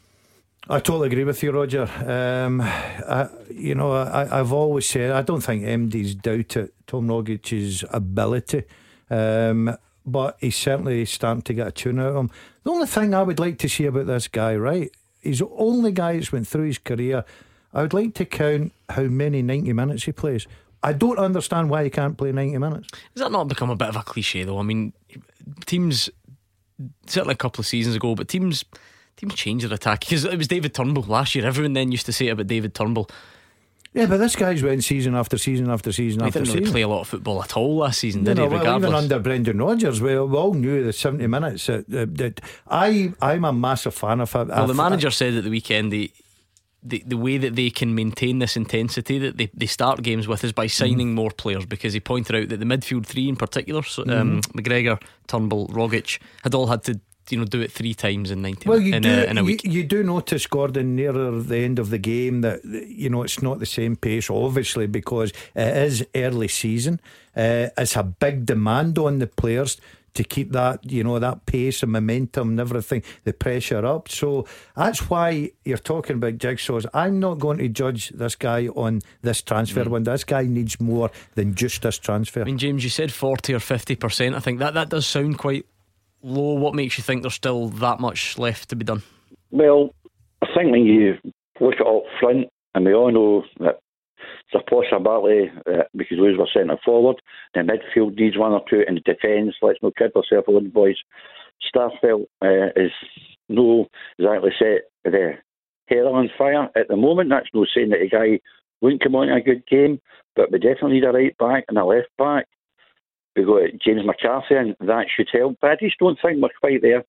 I totally agree with you, Roger. Um, I, you know, I, I've always said I don't think MD's doubt doubted Tom Rogic's ability, um, but he's certainly starting to get a tune out of him. The only thing I would like to see about this guy, right? He's the only guy that's went through his career. I would like to count how many ninety minutes he plays. I don't understand why he can't play ninety minutes. Has that not become a bit of a cliche though? I mean, teams certainly a couple of seasons ago, but teams teams change their attack because it was David Turnbull last year. Everyone then used to say it about David Turnbull. Yeah, but this guy's went season after season after season He after didn't really season. play a lot of football at all last season, did know, he? well, Regardless. even under Brendan Rodgers, we, we all knew the seventy minutes. That, I, I'm a massive fan of. Well, the manager said at the weekend the, the the way that they can maintain this intensity that they, they start games with is by signing more players because he pointed out that the midfield three in particular, so, um, McGregor, Turnbull, Rogic, had all had to you know do it three times in ninety Well, you in, do. a, in a you, week. you do notice Gordon nearer the end of the game that you know it's not the same pace, obviously, because it is early season. Uh, it's a big demand on the players to keep that you know that pace and momentum and everything, the pressure up. So that's why you're talking about jigsaws. I'm not going to judge this guy on this transfer window. This guy needs more than just this transfer. I mean, James, you said forty or fifty percent. I think that that does sound quite low. What makes you think there's still that much left to be done? Well, I think when you look at up front, and we all know that it's a possibility uh, because we were centre forward, the midfield needs one or two, and the defence, let's not kid ourselves on, boys. Starfelt uh, is no exactly set the hair on fire at the moment. That's no saying that the guy wouldn't come on in a good game, but we definitely need a right back and a left back. We got James McCarthy, and that should help. But I just don't think we're quite there.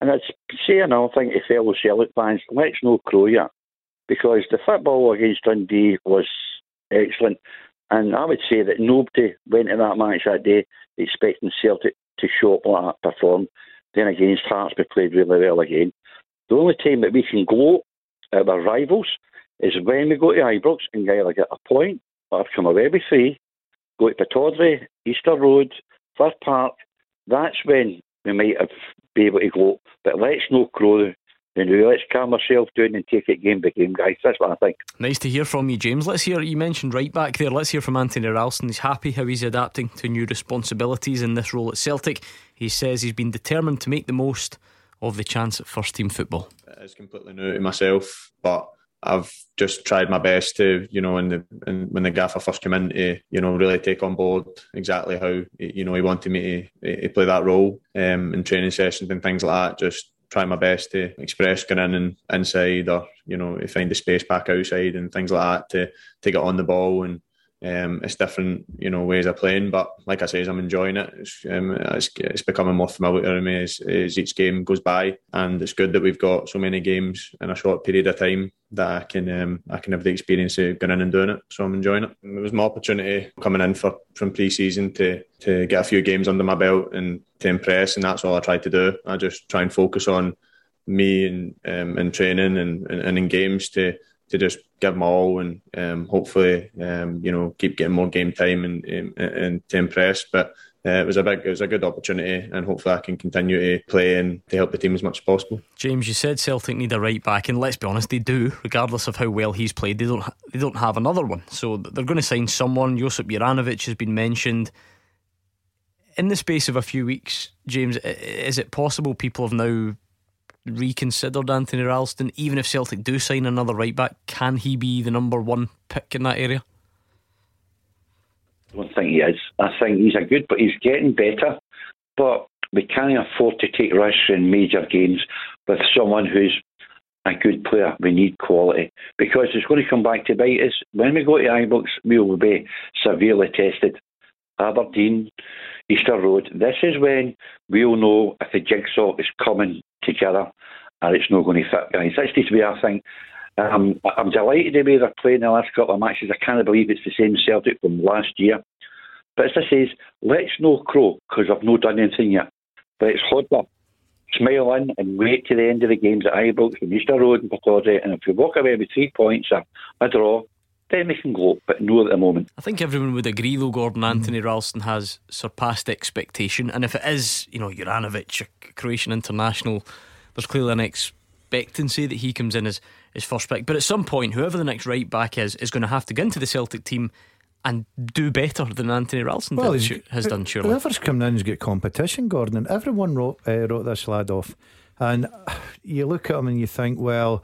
And I'd say another thing to fellow Celtic fans, let's no crow yet. Because the football against Dundee was excellent. And I would say that nobody went to that match that day expecting Celtic to show up like that, perform. Then against Hearts, we played really well again. The only time that we can gloat at our rivals is when we go to Ibrox and either get a point or come away with three, go to Pittodrie, Easter Road, Fir Park. That's when we might have be able to go. But let's not crow the new. Let's calm ourselves down and take it game by game, guys. That's what I think. Nice to hear from you, James. Let's hear. You mentioned right back there. Let's hear from Anthony Ralston. He's happy how he's adapting to new responsibilities in this role at Celtic. He says he's been determined to make the most of the chance at first team football. It's completely new to myself, but I've just tried my best to, you know, in the in, when the gaffer first came in, to you know really take on board exactly how you know he wanted me to, to play that role um, in training sessions and things like that. Just try my best to express going in and inside, or you know, find the space back outside and things like that to to get on the ball and. Um, it's different, you know, ways of playing, but like I say, I'm enjoying it. It's, um, it's, it's becoming more familiar to me as, as each game goes by, and it's good that we've got so many games in a short period of time that I can um, I can have the experience of going in and doing it. So I'm enjoying it. It was my opportunity coming in for from pre-season to to get a few games under my belt and to impress, and that's all I tried to do. I just try and focus on me and um, in training and, and, and in games to to just give my all and um, hopefully um, you know keep getting more game time and and, and to impress. But uh, it was a big, it was a good opportunity, and hopefully I can continue to play and to help the team as much as possible. James, you said Celtic need a right back, and let's be honest, they do. Regardless of how well he's played, they don't. They don't have another one, so they're going to sign someone. Josip Juranovic has been mentioned. In the space of a few weeks, James, is it possible people have now reconsidered Anthony Ralston? Even if Celtic do sign another right back, can he be the number one pick in that area? I don't think he is. I think he's a good, but he's getting better. But we can't afford to take risks in major games with someone who's a good player. We need quality because it's going to come back to bite us. When we go to Ibrox, we will be severely tested. Aberdeen, Easter Road. This is when we'll know if the jigsaw is coming together and it's not going to fit. That's just the way I think. Um, I'm delighted the way they're playing the last couple of matches. I can't believe it's the same Celtic from last year. But as I says, let's no crow because I've not done anything yet. But it's harder. Smile in and wait to the end of the games at Ibrox and Easter Road and. And if we walk away with three points or a draw, then we can go. But no at the moment. I think everyone would agree, though, Gordon Anthony Ralston has surpassed expectation. And if it is, you know, Juranovic, a Croatian international, there's clearly an expectancy that he comes in as his first pick. But at some point, whoever the next right back is, is going to have to get into the Celtic team and do better than Anthony Ralston well, did, has done, surely. Whoever's coming in's got competition, Gordon. And everyone wrote, uh, wrote this lad off. And you look at him and you think, well,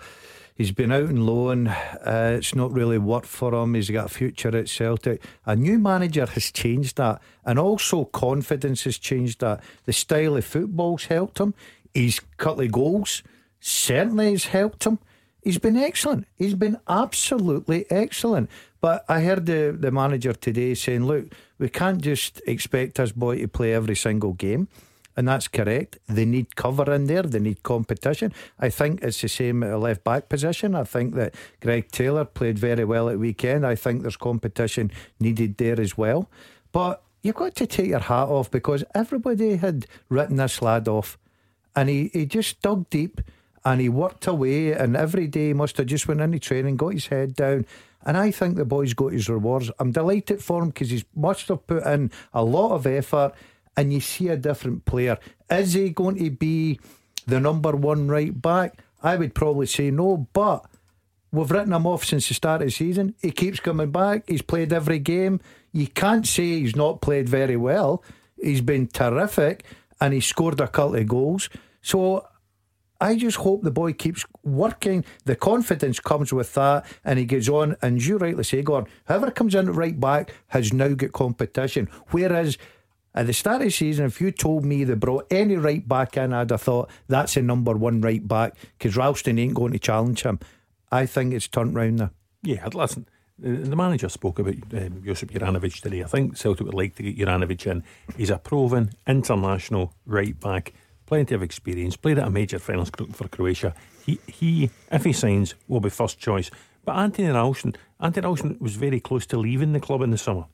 he's been out and loan. Uh, it's not really worked for him. He's got a future at Celtic. A new manager has changed that. And also confidence has changed that. The style of football's helped him. His couple of goals certainly has helped him. He's been excellent. He's been absolutely excellent. But I heard the, the manager today saying, look, we can't just expect this boy to play every single game. And that's correct. They need cover in there, they need competition. I think it's the same at a left back position. I think that Greg Taylor played very well at weekend. I think there's competition needed there as well. But you've got to take your hat off because everybody had written this lad off and he, he just dug deep and he worked away, and every day he must have just went into training, got his head down. And I think the boy's got his rewards. I'm delighted for him because he must have put in a lot of effort, and you see a different player. Is he going to be the number one right back? I would probably say no, but we've written him off since the start of the season. He keeps coming back. He's played every game. You can't say he's not played very well. He's been terrific, and he scored a couple of goals. So I just hope the boy keeps working. The confidence comes with that, and he gets on. And you rightly say, Gordon, whoever comes in right back has now got competition. Whereas at the start of the season, if you told me they brought any right back in, I'd have thought that's a number one right back because Ralston ain't going to challenge him. I think it's turned round now. Yeah, listen. The manager spoke about um, Josip Juranovic today. I think Celtic would like to get Juranovic in. He's a proven international right back plenty of experience, played at a major finals for Croatia. He, he, if he signs, will be first choice. But Anthony Ralston, Anthony Ralston was very close to leaving the club in the summer.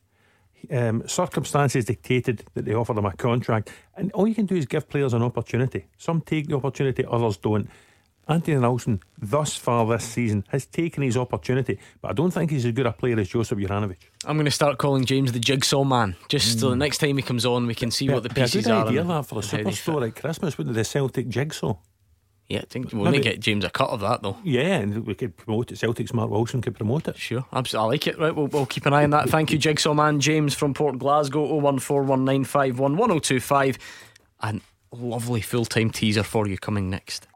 Um, circumstances dictated that they offered him a contract, and all you can do is give players an opportunity. Some take the opportunity, others don't. Anthony Ralston, thus far this season, has taken his opportunity, but I don't think he's as good a player as Joseph Juranovic. I'm going to start calling James the jigsaw man, just mm. so the next time he comes on, we can see what the pieces a good idea that for a superstore at Christmas, wouldn't the Celtic jigsaw? Yeah, I think we'll only get James a cut of that though. Yeah, and we could promote it. Celtic's Mark Wilson could promote it. Sure, absolutely. I like it. Right, we'll, we'll keep an eye on that. Thank you, Jigsaw Man James from Port Glasgow. 01419511025. And lovely full time teaser for you coming next.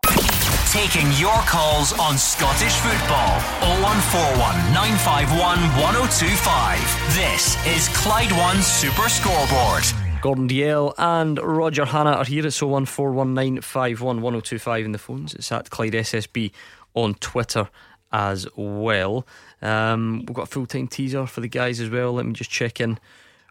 Taking your calls on Scottish football. 0141 951 1025. This is Clyde One Super Scoreboard. Gordon Dalziel and Roger Hannah are here. It's 01419511025 in the phones. It's at Clyde SSB on Twitter as well. Um, we've got a full time teaser for the guys as well. Let me just check in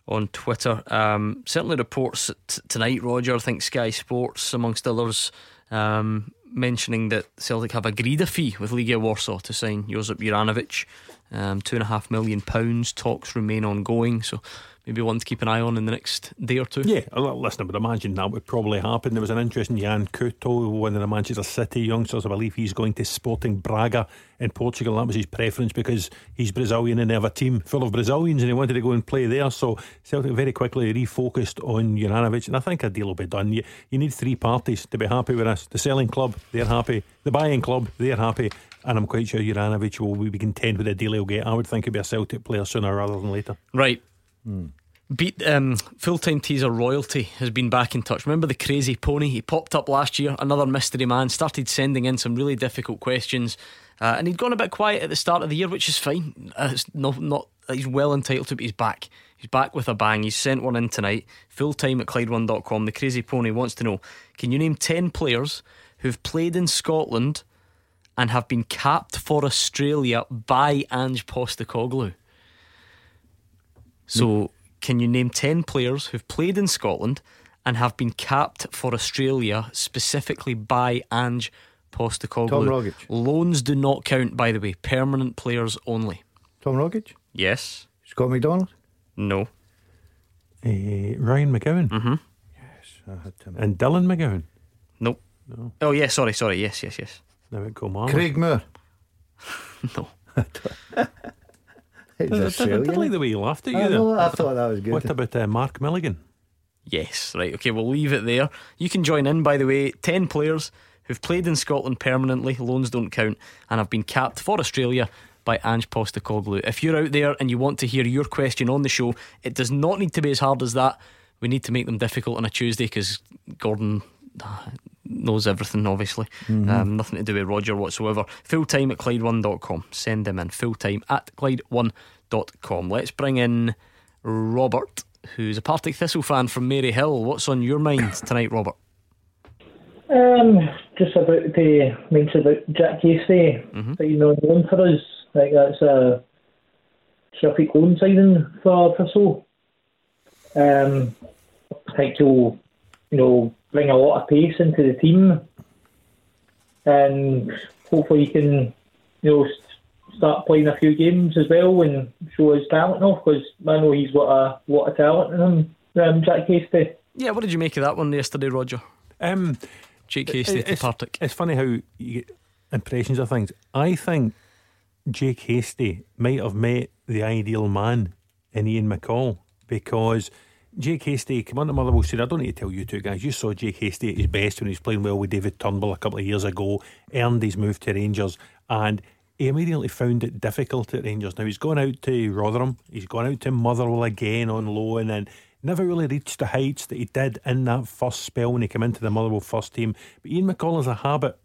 on Twitter. Um, certainly reports t- tonight, Roger. I think Sky Sports, amongst others, um, mentioning that Celtic have agreed a fee with Legia Warsaw to sign Josip Juranovic. Um, two and a half million pounds. Talks remain ongoing. So maybe one to keep an eye on in the next day or two. Yeah, listen, I would imagine that would probably happen. There was an interest in Yan Couto, one of the Manchester City youngsters. I believe he's going to Sporting Braga in Portugal. That was his preference because he's Brazilian and they have a team full of Brazilians and he wanted to go and play there. So Celtic very quickly refocused on Juranovic, and I think a deal will be done. You, you need three parties to be happy with us. The selling club, they're happy. The buying club, they're happy. And I'm quite sure Juranovic will be content with the deal he'll get. I would think he'll be a Celtic player sooner rather than later. Right. Hmm. Beat um, full time teaser royalty has been back in touch. Remember the crazy pony? He popped up last year, another mystery man, started sending in some really difficult questions. Uh, and he'd gone a bit quiet at the start of the year, which is fine. Uh, it's not, not, he's well entitled to, but he's back. He's back with a bang. He's sent one in tonight, full time at Clyde1.com. The crazy pony wants to know can you name 10 players who've played in Scotland and have been capped for Australia by Ange Postecoglou? So, can you name 10 players who've played in Scotland and have been capped for Australia specifically by Ange Postecoglou? Tom Rogic. Loans do not count, by the way, permanent players only. Tom Rogic? Yes. Scott McDonald? No. Uh, Ryan McGowan. Mm-hmm. Yes, I had him. And Dylan McGowan. Nope. No. Oh, yes, sorry, sorry. Yes, yes, yes. Now it Kilmarnock. Craig Moore? no. He's I, I, I, like the way you laughed at you I there. know, I thought that was good. What about uh, Mark Milligan? Yes, right. Okay, we'll leave it there. You can join in, by the way. 10 players who've played in Scotland permanently, loans don't count, and have been capped for Australia by Ange Postecoglou. If you're out there and you want to hear your question on the show, it does not need to be as hard as that. We need to make them difficult on a Tuesday because Gordon uh, knows everything, obviously. Mm-hmm. Um, nothing to do with Roger whatsoever. Full time at Clyde1.com. Send them in. Full time at Clyde1.com. Let's bring in Robert, who's a Partick Thistle fan from Maryhill. What's on your mind tonight, Robert? Um, just about the mention about Jake Hastie Mhm. signing on loan for us. Like that's a terrific loan signing for for so. Um, I think he'll, you know, bring a lot of pace into the team, and hopefully he can, you know, start playing a few games as well and show his talent off. Because I know he's got a lot of talent in him. Um, Jake Hastie. Yeah, what did you make of that one yesterday, Roger? Um, Jake Hastie it- to it's, Partick. it's funny how you get impressions of things. I think Jake Hastie might have met the ideal man in Ian McCall because Jake Hastie came on to Motherwell said, I don't need to tell you two guys, you saw Jake Hastie at his best when he was playing well with David Turnbull a couple of years ago, earned his move to Rangers, and he immediately found it difficult at Rangers. Now he's gone out to Rotherham, he's gone out to Motherwell again on loan and never really reached the heights that he did in that first spell when he came into the Motherwell first team. But Ian McCall has a habit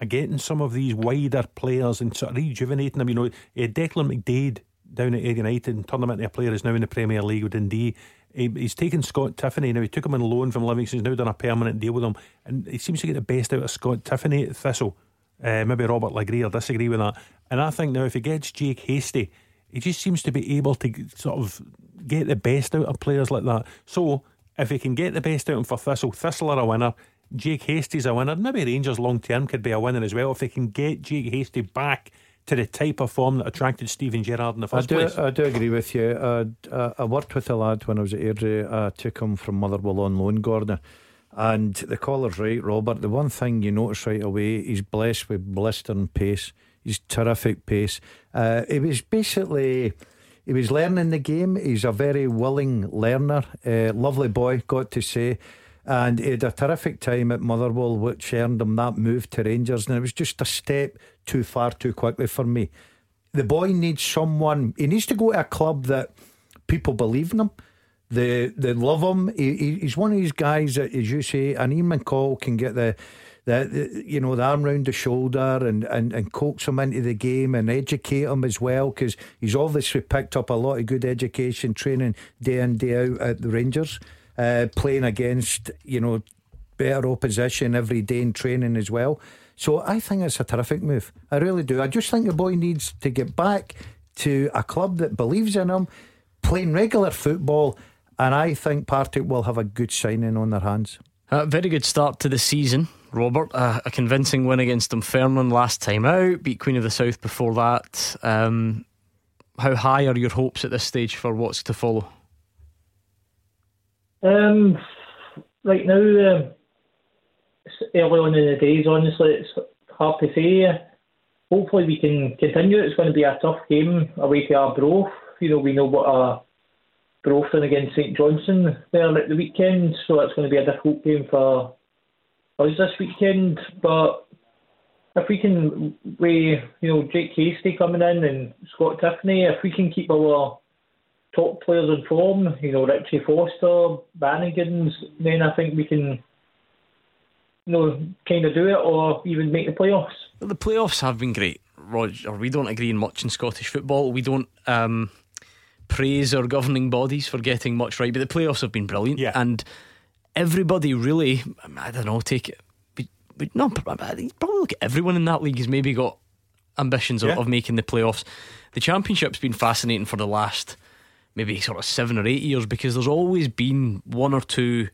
of getting some of these wider players and sort of rejuvenating them. You know, had Declan McDaid down at Ayr United and turned him into a player who's now in the Premier League with Dundee. He, he's taken Scott Tiffoney. Now, he took him on loan from Livingston. He's now done a permanent deal with him. And he seems to get the best out of Scott Tiffoney at Thistle. Uh, maybe Robert Legree or disagree with that. And I think now if he gets Jake Hastie, he just seems to be able to sort of get the best out of players like that. So if he can get the best out of him for Thistle, Thistle are a winner. Jake Hastie's a winner. Maybe Rangers long term could be a winner as well if they can get Jake Hastie back to the type of form that attracted Steven Gerrard in the I first do, place. I do agree with you. Uh, uh, I worked with a lad when I was at Airdrie. I took him from Motherwell on loan, Gordon. And the caller's right, Robert. The one thing you notice right away, he's blessed with blistering pace. He's terrific pace. Uh, he was basically, he was learning the game. He's a very willing learner. Uh, lovely boy, got to say. And he had a terrific time at Motherwell, which earned him that move to Rangers. And it was just a step too far too quickly for me the boy needs someone. He needs to go to a club that people believe in him. They they love him. He, he- he's one of these guys that, as you say, an Ian McCall can get the. The, the you know the arm round the shoulder and, and, and coax him into the game and educate him as well because he's obviously picked up a lot of good education training day in day out at the Rangers, uh, playing against you know better opposition every day in training as well. So I think it's a terrific move. I really do. I just think the boy needs to get back to a club that believes in him, playing regular football, and I think Partick will have a good signing on their hands. A very good start to the season, Robert. Uh, a convincing win against Dunfermline last time out. Beat Queen of the South before that. Um, how high are your hopes at this stage for what's to follow? Um, right now, um, early on in the days, honestly, it's hard to say. Hopefully, we can continue. It's going to be a tough game away to our Arbroath. You know, we know what a Arbroath done against St Johnstone there at the weekend, so it's going to be a difficult game for us this weekend. But if we can, we you know Jake Hastie coming in and Scott Tiffoney, if we can keep our top players in form, you know, Richie Foster, Bannigans, then I think we can, you know, kind of do it or even make the playoffs. Well, the playoffs have been great, Roger. We don't agree in much in Scottish football. We don't um, praise our governing bodies for getting much right, but the playoffs have been brilliant. Yeah. And everybody really, I don't know, take it. But, but no, probably look at everyone in that league has maybe got ambitions of, of making the playoffs. The championship's been fascinating for the last maybe sort of seven or eight years because there's always been one or two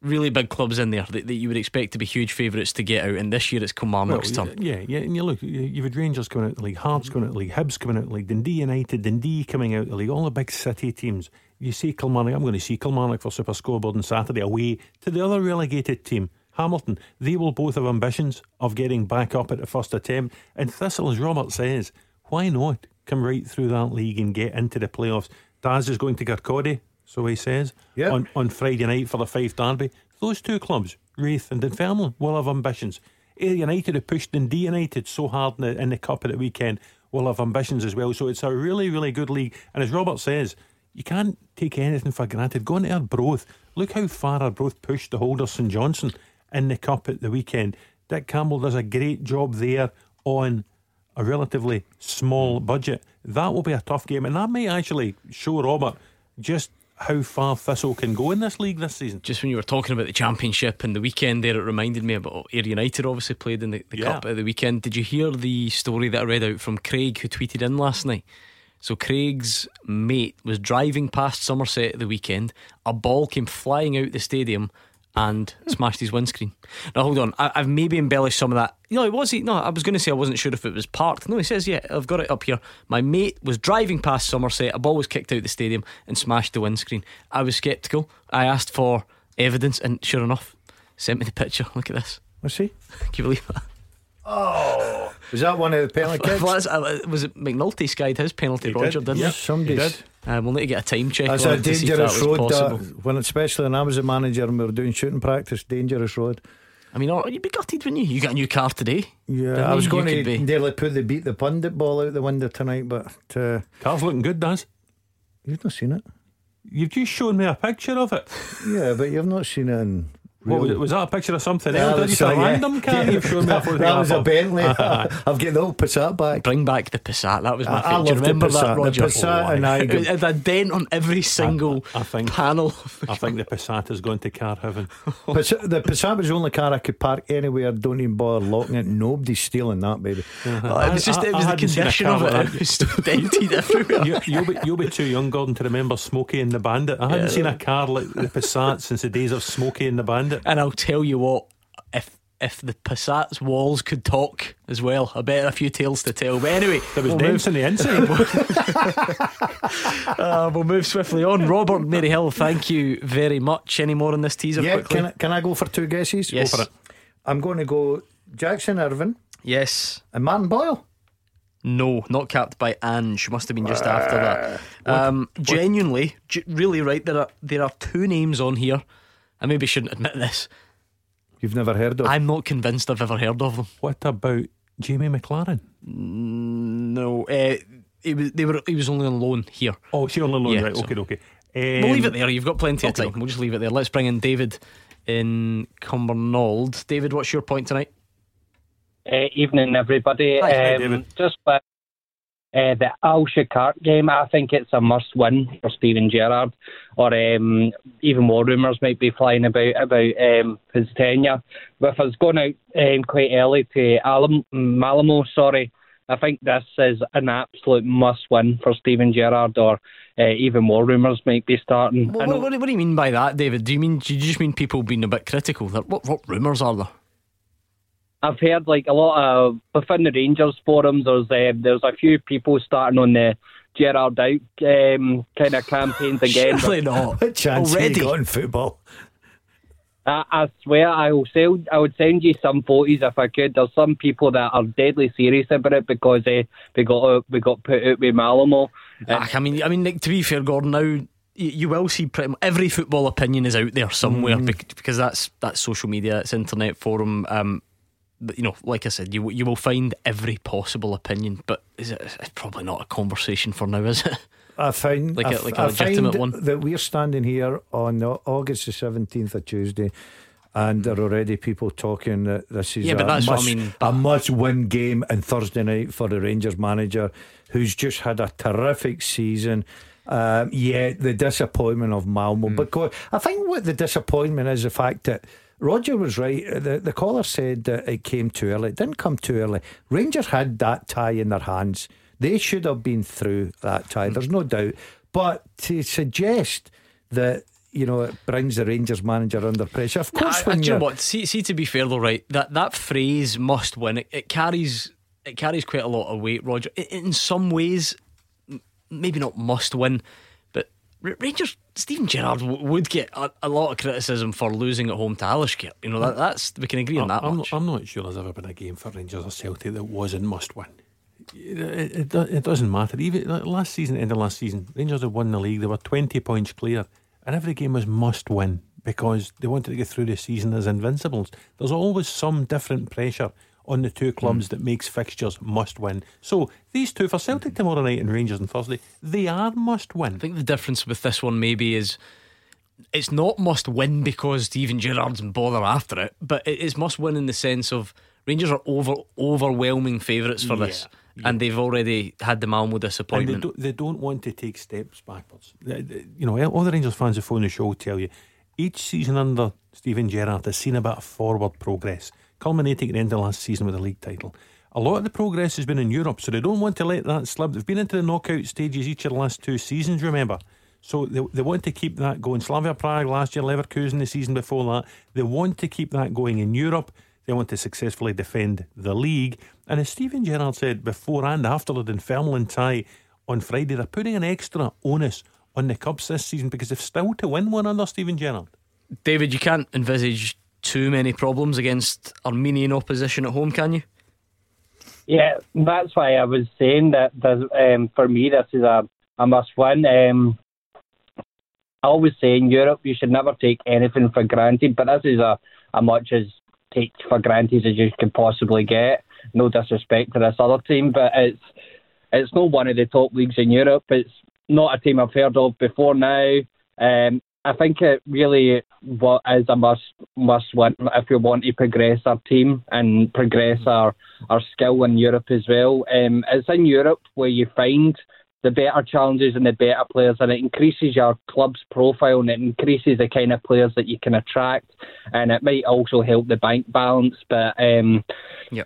really big clubs in there that, that you would expect to be huge favourites to get out, and this year it's Kilmarnock's Well, turn. Yeah, yeah, and you look, you- you've had Rangers coming out of the league, Hearts coming out of the league, Hibs coming out of the league, Dundee United, Dundee coming out of the league, all the big city teams. You see Kilmarnock, I'm going to see Kilmarnock for Super Scoreboard on Saturday away to the other relegated team, Hamilton. They will both have ambitions of getting back up at the first attempt. And Thistle, as Robert says, why not come right through that league and get into the playoffs? Daz is going to Kirkcaldy, so he says, Yeah. on, on Friday night for the Fife Derby. Those two clubs, Raith and Dunfermline, will have ambitions. United, have pushed Dundee United so hard in the, in the Cup at the weekend, will have ambitions as well. So it's a really, really good league. And as Robert says, you can't take anything for granted. Go into Arbroath. Look how far Arbroath pushed the holder St Johnstone in the Cup at the weekend. Dick Campbell does a great job there on a relatively small budget. That will be a tough game, and that may actually show Robert just how far Thistle can go in this league this season. Just when you were talking about the championship and the weekend there, it reminded me about Ayr United obviously played in the, the Yeah. cup at the weekend. Did you hear the story that I read out from Craig who tweeted in last night? So Craig's mate was driving past Somerset at the weekend. A ball came flying out the stadium and smashed his windscreen. Now hold on, I, I've maybe embellished some of that. No, it was he. No, I was going to say I wasn't sure if it was parked. No, he says yeah. I've got it up here. My mate was driving past Somerset. A ball was kicked out of the stadium and smashed the windscreen. I was sceptical. I asked for evidence, and sure enough, sent me the picture. Look at this. Was he? Can you believe that? Oh, was that one of the penalty kicks? Well, that's- uh, was it McNulty skied his penalty? He Roger did, didn't yeah. he? Somebody did. Uh, we'll need to get a time check. That's on a it to see if that dangerous was road, possible. that, when especially when I was a manager and we were doing shooting practice. Dangerous road. I mean, oh, you'd be gutted, wouldn't you? You got a new car today. Yeah, Didn't I was you? going You to nearly put the beat the pundit ball out the window tonight, but uh, car's looking good, does? You've not seen it. You've just shown me a picture of it. Yeah, but you've not seen it in. What, was, real- it- was that a picture of something Yeah, else? that's Just a yeah. random car Yeah, you've shown me that, that was a? Bentley. I've got the old Passat back. Bring back the Passat. That was my I- I favourite. Do you love the remember Passat. that, The Roger? Passat oh, and I It had a dent on every single I think panel. I think the Passat has gone to car heaven. Passat, the Passat was the only car I could park anywhere. Don't even bother locking it. Nobody's stealing that, baby. Uh-huh. Well, it was just it was the hadn't seen a condition of it. like It was still dented everywhere. you, you'll, be, you'll be too young, Gordon, to remember Smokey and the Bandit. I hadn't seen a car like the Passat since the days of Smokey and the Bandit. And I'll tell you what, if if the Passat's walls could talk as well, I bet a few tales to tell. But anyway, There was we'll dents move- in the inside. uh, we'll move swiftly on. Robert Maryhill, thank you very much. Any more on this teaser Yeah, quickly? can I, can I go for two guesses? Yes. Go for it. I'm going to go Jackson Irvin Yes. and Martin Boyle. No, not capped by Ange. Must have been just after Uh, that. Um, genuinely, ge- really right. There are there are two names on here. I maybe shouldn't admit this. You've never heard of? I'm not convinced I've ever heard of them. what about Jamie Maclaren? No, uh, it was they were. He was only on loan here. Oh, she on loan, Yeah, right? so- Okay, okay. we'll Um, leave it there. You've got plenty of okay, time. We'll just leave it there. Let's bring in David in Cumbernauld. David, what's your point tonight? Uh, evening, everybody. Hi, hi, um, David. Just with uh, the Alashkert game, I think it's a must win for Steven Gerrard. Or um, even more rumours might be flying about about um, his tenure. With us going out um, quite early to Alam- Malamo, sorry, I think this is an absolute must win for Steven Gerrard, or uh, even more rumours might be starting. I What, what, what do you mean by that, David? Do you mean do you just mean people being a bit critical? What what rumours are there? I've heard like a lot of within the Rangers forums. There's uh, there's a few people starting on the Gerrard out um, kind of campaigns again. Surely not. What chance Already? you got in football? I, I swear I will send I would send you some photos if I could. There's some people that are deadly serious about it because uh, we got uh, we got put out with Malamo. Ah, I mean, I mean, like, to be fair, Gordon. Now you, you will see pretty much every football opinion is out there somewhere Mm. because that's that's social media, it's internet forum. Um, but, you know, like I said, you you will find every possible opinion, but is it? It's probably not a conversation for now, is it? I find like a, like a I legitimate one. that we're standing here on August the seventeenth of Tuesday. And there are already people talking that this is Yeah, a, but that's what I must, mean, a must win game on Thursday night for the Rangers manager who's just had a terrific season. Um, yeah, the disappointment of Malmo. But go, I think what the disappointment is the fact that Roger was right. The, the caller said that it came too early. It didn't come too early. Rangers had that tie in their hands. They should have been through that tie. There's no doubt. But to suggest that you know it brings the Rangers manager under pressure, of course, I, I, when do you know what? See, see, to be fair though, right? That that phrase "must win" it, it carries it carries quite a lot of weight, Roger. I- In some ways, maybe not must win, Rangers. Steven Gerrard w- would get a, a lot of criticism for losing at home to Alashkert. You know that, that's we can agree on that I'm, much. I'm not sure there's ever been a game for Rangers or Celtic that wasn't must win. It, it, it doesn't matter. Even last season, end of last season, Rangers had won the league. They were 20 points clear, and every game was must win because they wanted to get through the season as invincibles. There's always some different pressure on the two clubs mm. that makes fixtures must win. So these two for Celtic tomorrow night and Rangers on Thursday, they are must win. I think the difference with this one maybe is it's not must win because Steven Gerrard's bother after it, but it is must win in the sense of Rangers are over overwhelming favourites for this, and they've already had the Malmo And they disappointment. don't, they don't want to take steps backwards. They- they- You know, all the Rangers fans who phone the show will tell you each season under Steven Gerrard has seen a bit of forward progress, culminating at the end of last season with a league title. A lot of the progress has been in Europe, so they don't want to let that slip. They've been into the knockout stages each of the last two seasons, remember? So they, they want to keep that going. Slavia Prague last year, Leverkusen the season before that. They want to keep that going in Europe. They want to successfully defend the league. And as Steven Gerrard said before and after the Dunfermline tie on Friday, they're putting an extra onus on the Cubs this season because they've still to win one under Steven Gerrard. David, you can't envisage too many problems against Armenian opposition at home, can you? Yeah, that's why I was saying that. um, for me, this is a, a must win. Um, I always say in Europe, you should never take anything for granted, but this is a, a much as take for granted as you can possibly get. No disrespect to this other team, but it's it's not one of the top leagues in Europe. It's not a team I've heard of before now. Um, I think it really what is a must must win if we want to progress our team and progress our, our skill in Europe as well. Um, it's in Europe where you find the better challenges and the better players, and it increases your club's profile and it increases the kind of players that you can attract, and it might also help the bank balance. But um,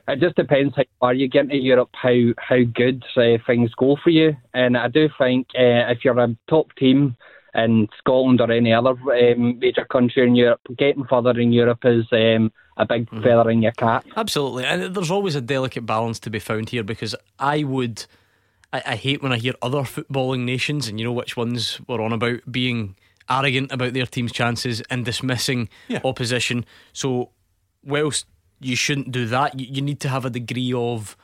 it just depends how far you get into Europe, how how good uh, things go for you. And I do think uh, if you're a top team in Scotland or any other um, major country in Europe, getting further in Europe is um, a big feather in your cap. Absolutely, and there's always a delicate balance to be found here because I would, I, I hate when I hear other footballing nations, and you know which ones we're on about being arrogant about their team's chances and dismissing opposition. So, whilst you shouldn't do that, you, you need to have a degree of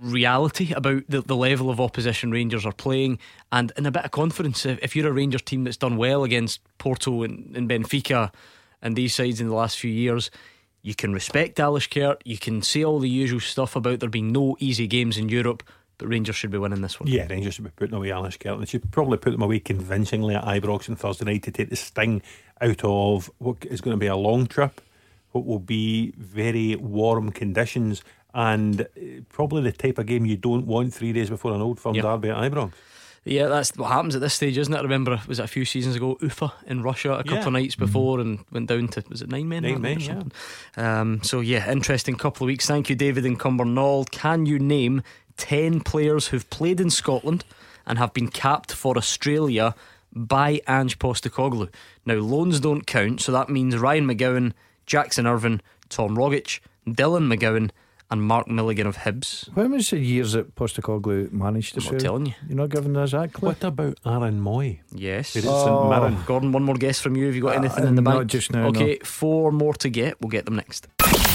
reality about the, the level of opposition Rangers are playing and, and a bit of confidence. If, if you're a Rangers team that's done well against Porto and, and Benfica and these sides in the last few years, you can respect Alashkert, you can say all the usual stuff about there being no easy games in Europe, but Rangers should be winning this one. Yeah, Rangers should be putting away Alashkert. They should probably put them away convincingly at Ibrox on Thursday night to take the sting out of what is going to be a long trip, what will be very warm conditions, and uh, probably the type of game you don't want three days before an old firm Yep. derby at Ibrox. Yeah, that's what happens at this stage, isn't it? I remember, was it a few seasons ago, Ufa in Russia a couple Yeah. of nights before and went down to, was it nine men? Nine men, something? Um, so, yeah, interesting couple of weeks. Thank you, David in Cumbernauld. Can you name 10 players who've played in Scotland and have been capped for Australia by Ange Postecoglou? Now, loans don't count, so that means Ryan McGowan, Jackson Irvin, Tom Rogic, Dylan McGowan, and Mark Milligan of Hibs. When was the years that Postecoglou managed to I'm not telling you. You're not giving us that clue? What about Aaron Mooy? Yes. Here at St Gordon, one more guess from you. Have you got Uh, anything in the not just now, Okay, four more to get. We'll get them next.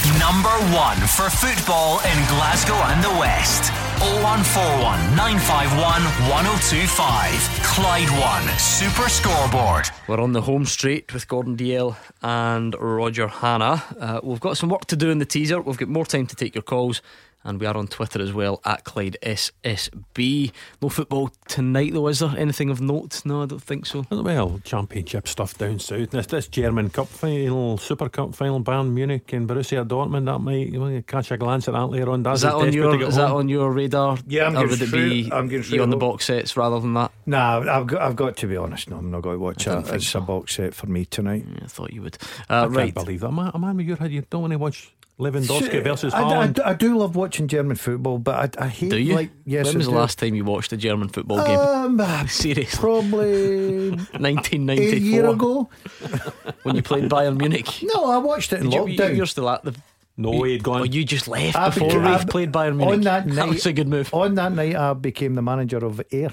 Number one for football in Glasgow and the West. 0141 951 1025. Clyde One Super Scoreboard. We're on the home straight with Gordon Dalziel and Roger Hannah. Uh, we've got some work to do in the teaser. We've got more time to take your calls. And we are on Twitter as well at Clyde SSB. No football tonight though, is there? Anything of note? No, I don't think so. Well, championship stuff down south. This, this German Cup final, Super Cup final, Bayern Munich and Borussia Dortmund. That might you might catch a glance at that later on. Is that on your Is that on your radar? Yeah, I'm or going would it through- be I'm going through you on the box sets rather than that? Nah, I've got, I've got to be honest. No, I'm not going to watch I it. didn't think It's a box set for me tonight. I thought you would. I Uh, can't believe that. Man, a man with your head, you don't want to watch Lewandowski Shit, versus I, I, I do love watching German football, but I, I hate Do you? like yes. when I was the do. last time you watched a German football game? Um, Seriously, probably 1994. a year ago. when you played Bayern Munich. No, I watched it in You- lockdown. You're still at the. No, he'd gone. Oh, you just left I before beca- we played Bayern Munich. On that night, was a good move. On that night, I became the manager of Ayr.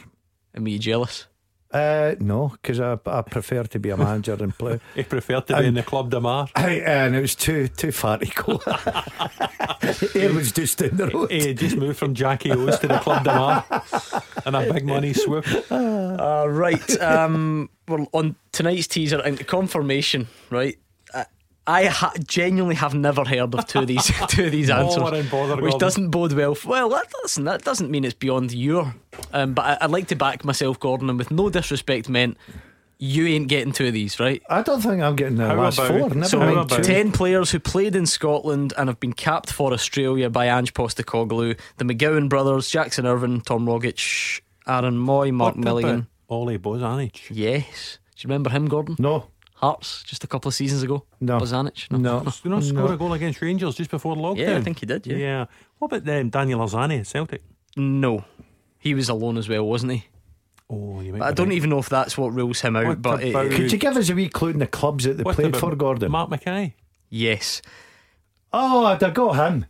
Am you jealous? Uh, no, because I, I prefer to be a manager and play. He preferred to be in the Club de Mar. I, and it was too too far to go. Ayr was just down the road. He had just moved from Jackie O's to the Club de Mar and a big money swoop. Uh, right. Um, we're on tonight's teaser and confirmation. Right. I- I ha- genuinely have never heard of two of these two of these answers, we're in bother, which Gordon. doesn't bode well. f- Well, that doesn't that doesn't mean it's beyond your. Um, but I, I'd like to back myself, Gordon, and with no disrespect meant, you ain't getting two of these, right? I don't think I'm getting the How last about- four. Never So mind ten players who played in Scotland and have been capped for Australia by Ange Postecoglou, the McGowan brothers, Jackson Irvin, Tom Rogic, Aaron Moy, Mark What Milligan. about Ollie Bozanic. Yes. Do you remember him, Gordon? No, Hearts just a couple of seasons ago. No. Bozanic. no, Did you not score no. a goal against Rangers just before the lockdown? Yeah, I think he did. Yeah. Yeah. What about um, Daniel Arzani at Celtic? No, he was alone as well, wasn't he? Oh, you might I don't right. even know if that's what rules him out. What but it- it- Could you give us a wee clue in the clubs that they What played about for, Gordon? Mark Mackay. yes. Oh, I'd have got him.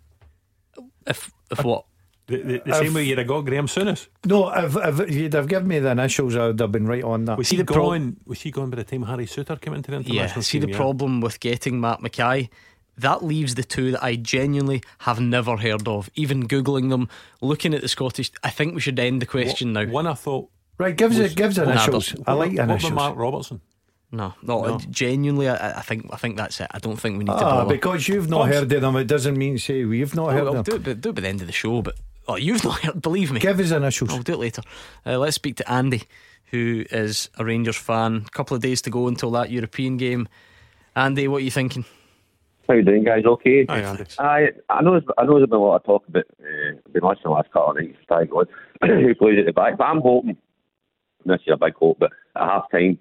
If if what? The, the, the same way you'd have got Graham Souness. No, if, if you'd have given me the initials, I would have been right on that. Was See he the pro- gone? was he gone by the time Harry Suter came into the international Yeah. See team? the problem with getting Matt McKay. That leaves the two that I genuinely have never heard of. Even googling them, looking at the Scottish. I think we should end the question now. One I thought. Right, give us, was- give us Oh, initials. nah, I what- like what about initials. Mark Robertson. No, no, No. genuinely, I, I think I think that's it. I don't think we need to Ah, bother. because you've not Bumps. heard of them, it doesn't mean say we've not Oh, heard well, of do them. it, do it by the end of the show. But oh, you've not heard. Believe me. Give us initials. I'll do it later. Uh, let's speak to Andy, who is a Rangers fan. A couple of days to go until that European game. Andy, what are you thinking? How you doing, guys? Okay. Hi, Andy. I I know I know there's been a lot of talk about. Uh, I've been watching the last couple of nights. Thank God, who plays at the back? But I'm hoping. This is a big hope, but at half time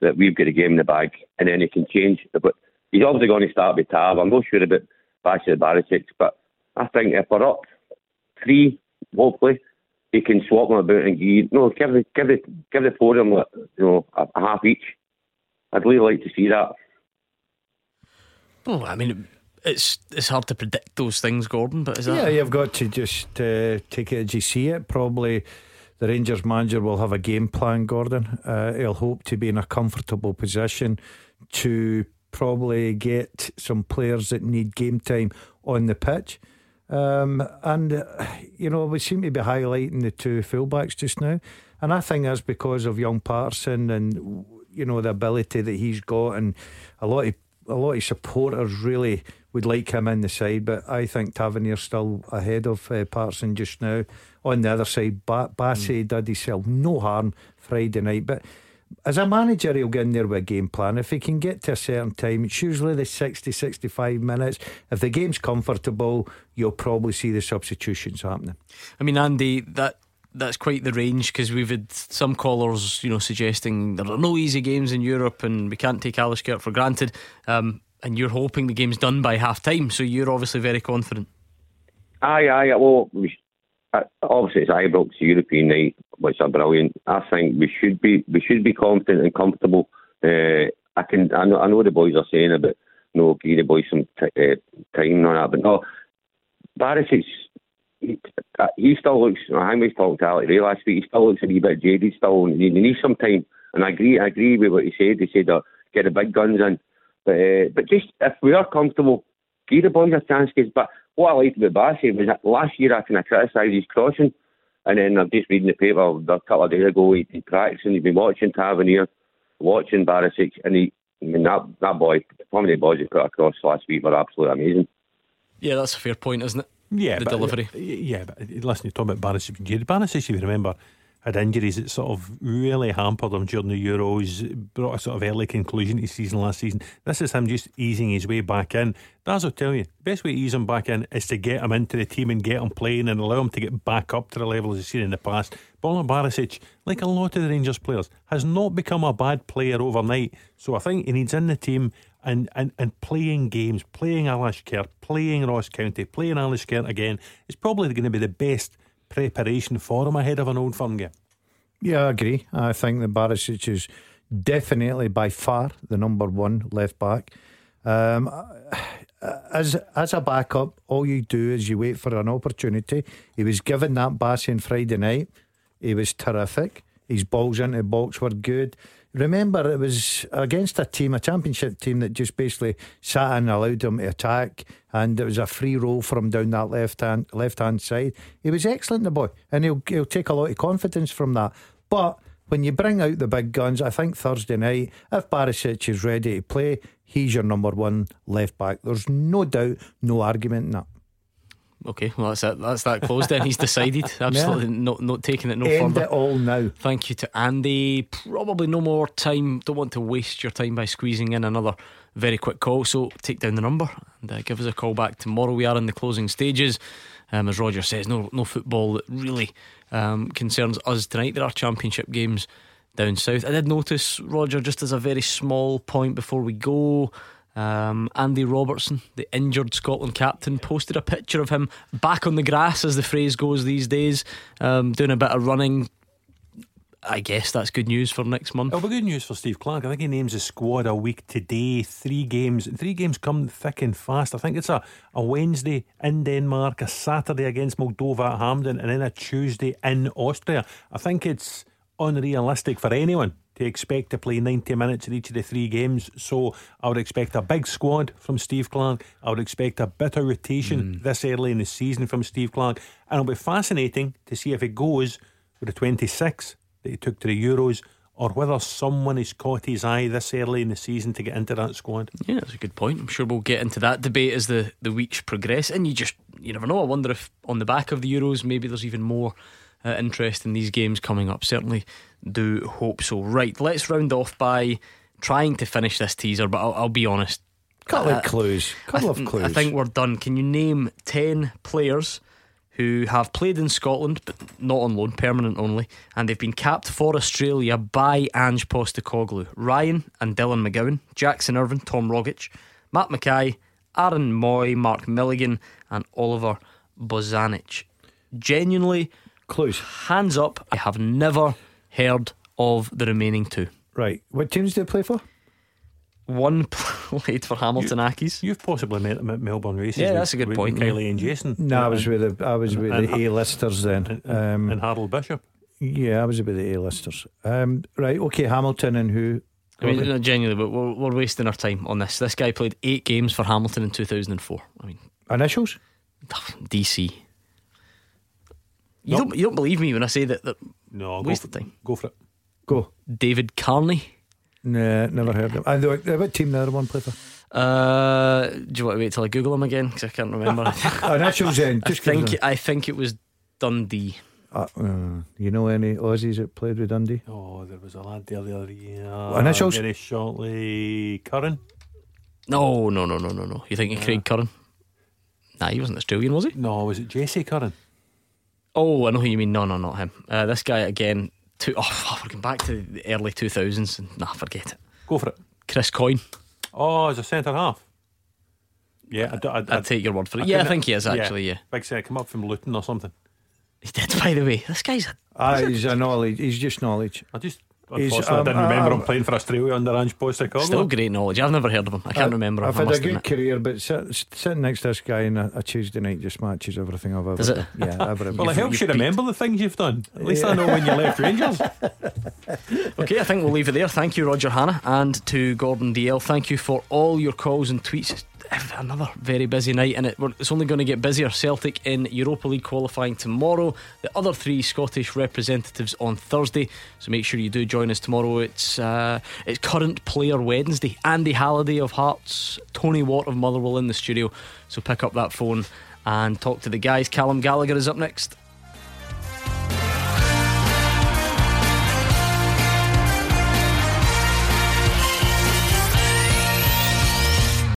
that we've got a game in the bag, and then he can change. But he's obviously going to start with Tav. I'm not sure about Bassey Barisic, but I think if we're up three, hopefully he can swap them about and give no give the give the give the four of them like, you know a, a half each. I'd really like to see that. Oh, I mean, it's it's hard to predict those things, Gordon. But is that Yeah, you've got to just uh, take it as you see it. Probably the Rangers manager will have a game plan, Gordon. Uh, he'll hope to be in a comfortable position to probably get some players that need game time on the pitch. Um, and, uh, you know, we seem to be highlighting the two fullbacks just now. And I think that's because of young Patterson and, you know, the ability that he's got. And a lot of a lot of supporters really would like him in the side, but I think Tavernier's still ahead of uh, Patterson just now. On the other side, ba- Bassey did himself no harm Friday night, but as a manager, he'll get in there with a game plan. If he can get to a certain time, it's usually the 60, 65 minutes. If the game's comfortable, you'll probably see the substitutions happening. I mean, Andy, that that's quite the range because we've had some callers, you know, suggesting there are no easy games in Europe and we can't take Alashkert for granted. Um, and you're hoping the game's done by half time, so you're obviously very confident. Aye, aye. Well, we, uh, obviously it's Ibrox European night, which are brilliant. I think we should be we should be confident and comfortable. Uh, I can I know, I know the boys are saying about you know give the boys some t- uh, time all that, but no, Barisic. He, uh, he still looks. I we talked to Alex Rae last week. He still looks a wee bit jaded. Still, and he needs some time. And I agree. I agree with what he said. He said, uh, "Get the big guns in." But uh, but just if we are comfortable, give the boys a chance. 'cause- but what I liked about Bassey was that last year I kind of criticised his crossing, and then I'm just reading the paper a couple of days ago. He'd been practicing. He'd been watching Tavernier, watching Barisic, and he. I mean that that boy. How many boys he put across last week were absolutely amazing. Yeah, that's a fair point, isn't it? Yeah, the but, delivery. Yeah, but listen, you talk about Barisic. Barisic, you remember, had injuries that sort of really hampered him during the Euros, brought a sort of early conclusion to the season last season. This is him just easing his way back in. As I'll tell you, the best way to ease him back in is to get him into the team and get him playing and allow him to get back up to the levels he's seen in the past. Borna Barisic, like a lot of the Rangers players, has not become a bad player overnight. So I think he needs in the team and, and, and playing games, playing Alashkert, playing Ross County, playing Alashkert again is probably going to be the best preparation for him ahead of an old firm game. Yeah, I agree. I think that Barisic is definitely by far the number one left back. Um, as as a backup, all you do is you wait for an opportunity. He was given that bass on Friday night. He was terrific. His balls into the box were good. Remember, it was against a team, a championship team that just basically sat and allowed him to attack, and it was a free roll for him down that left hand left hand side. He was excellent, the boy, and he'll he'll take a lot of confidence from that. But when you bring out the big guns, I think Thursday night, if Barisic is ready to play, he's your number one left back. There's no doubt, no argument in that. Okay, well that's it. That's that closed. then he's decided. Absolutely Yeah. not not taking it no End further. it all now. Thank you to Andy. Probably no more time. Don't want to waste your time by squeezing in another very quick call. So take down the number and uh, give us a call back tomorrow. We are in the closing stages. Um, as Roger says, no no football that really um, concerns us tonight. There are championship games down south. I did notice Roger just as a very small point before we go. Um, Andy Robertson, the injured Scotland captain, posted a picture of him back on the grass, as the phrase goes these days, um, doing a bit of running. I guess that's good news for next month. It'll be good news for Steve Clarke. I think he names his squad a week today. Three games. Three games come thick and fast. I think it's a, a Wednesday in Denmark, a Saturday against Moldova at Hampden, and then a Tuesday in Austria. I think it's unrealistic for anyone expect to play 90 minutes in each of the three games. So I would expect a big squad from Steve Clarke. I would expect a bit of rotation hmm. this early in the season from Steve Clarke. And it'll be fascinating to see if it goes with the 26 that he took to the Euros or whether someone has caught his eye this early in the season to get into that squad. Yeah, that's a good point. I'm sure we'll get into that debate as the, the weeks progress. And you just, you never know. I wonder if on the back of the Euros, maybe there's even more uh, interest in these games coming up. Certainly do hope so. Right, let's round off by trying to finish this teaser, but I'll, I'll be honest. Couple of clues. Couple I of clues. I think we're done. Can you name 10 players who have played in Scotland, but not on loan, permanent only, and they've been capped for Australia by Ange Postecoglou? Ryan and Dylan McGowan, Jackson Irvine, Tom Rogic, Matt McKay, Aaron Mooy, Mark Milligan, and Oliver Bozanic. Genuinely, clues. Hands up, I have never heard of the remaining two. Right. What teams do they play for? One played for Hamilton Accies. You've possibly met them at Melbourne races. Yeah, with- that's a good point, Kylie yeah. and Jason. No, I was with the I was with and- the A-listers then. Um, and Harold Bishop. Yeah, I was with the A-listers. Um, right. Okay. Hamilton and who? I mean, no, genuinely, but we're, we're wasting our time on this. This guy played eight games for Hamilton in 2004. I mean, initials? DC. You don't you don't believe me when I say that? that no, go waste for of time. Go for it. Go. David Carney. Nah, never heard of him. And the- what team the other one played for? Uh, do you want to wait till I Google him again? Because I can't remember. Initials then. I Just give think I think it was Dundee. Uh, uh, you know any Aussies that played with Dundee? Oh, there was a lad there the other year. initials? Very shortly. Curran. No, no, no, no, no, no. You thinking Craig Curran? Nah, he wasn't Australian, was he? No, was it Jesse Curran? Oh, I know who you mean. No, no, not him. Uh, this guy again. Two, oh, we're going back to the early 2000s. and- Nah, forget it. Go for it. Chris Coyne. Oh, as a centre half. Yeah, I, d- I, I'd take your word for it. Yeah, I think he is actually, yeah. Big set come up from Luton or something. He did, by the way. This guy's a Ah, he's a knowledge. He's just knowledge. I just He's, unfortunately um, didn't remember um, him playing for Australia under Ange Postecoglou. Still great knowledge. I've never heard of him. I can't remember. I've I had a good admit. career, but sit, sitting next to this guy on a, a Tuesday night just matches everything I've ever Does it? done. Yeah, ever. Well, it helps you remember the things you've done. At least I know when you left Rangers. Okay, I think we'll leave it there. Thank you, Roger Hannah, and to Gordon Dalziel. Thank you for all your calls and tweets. Another very busy night, and it, it's only going to get busier. Celtic in Europa League qualifying tomorrow. The other three Scottish representatives on Thursday. So make sure you do join us tomorrow. It's uh, it's current player Wednesday. Andy Halliday of Hearts, Tony Watt of Motherwell in the studio. So pick up that phone and talk to the guys. Callum Gallagher is up next.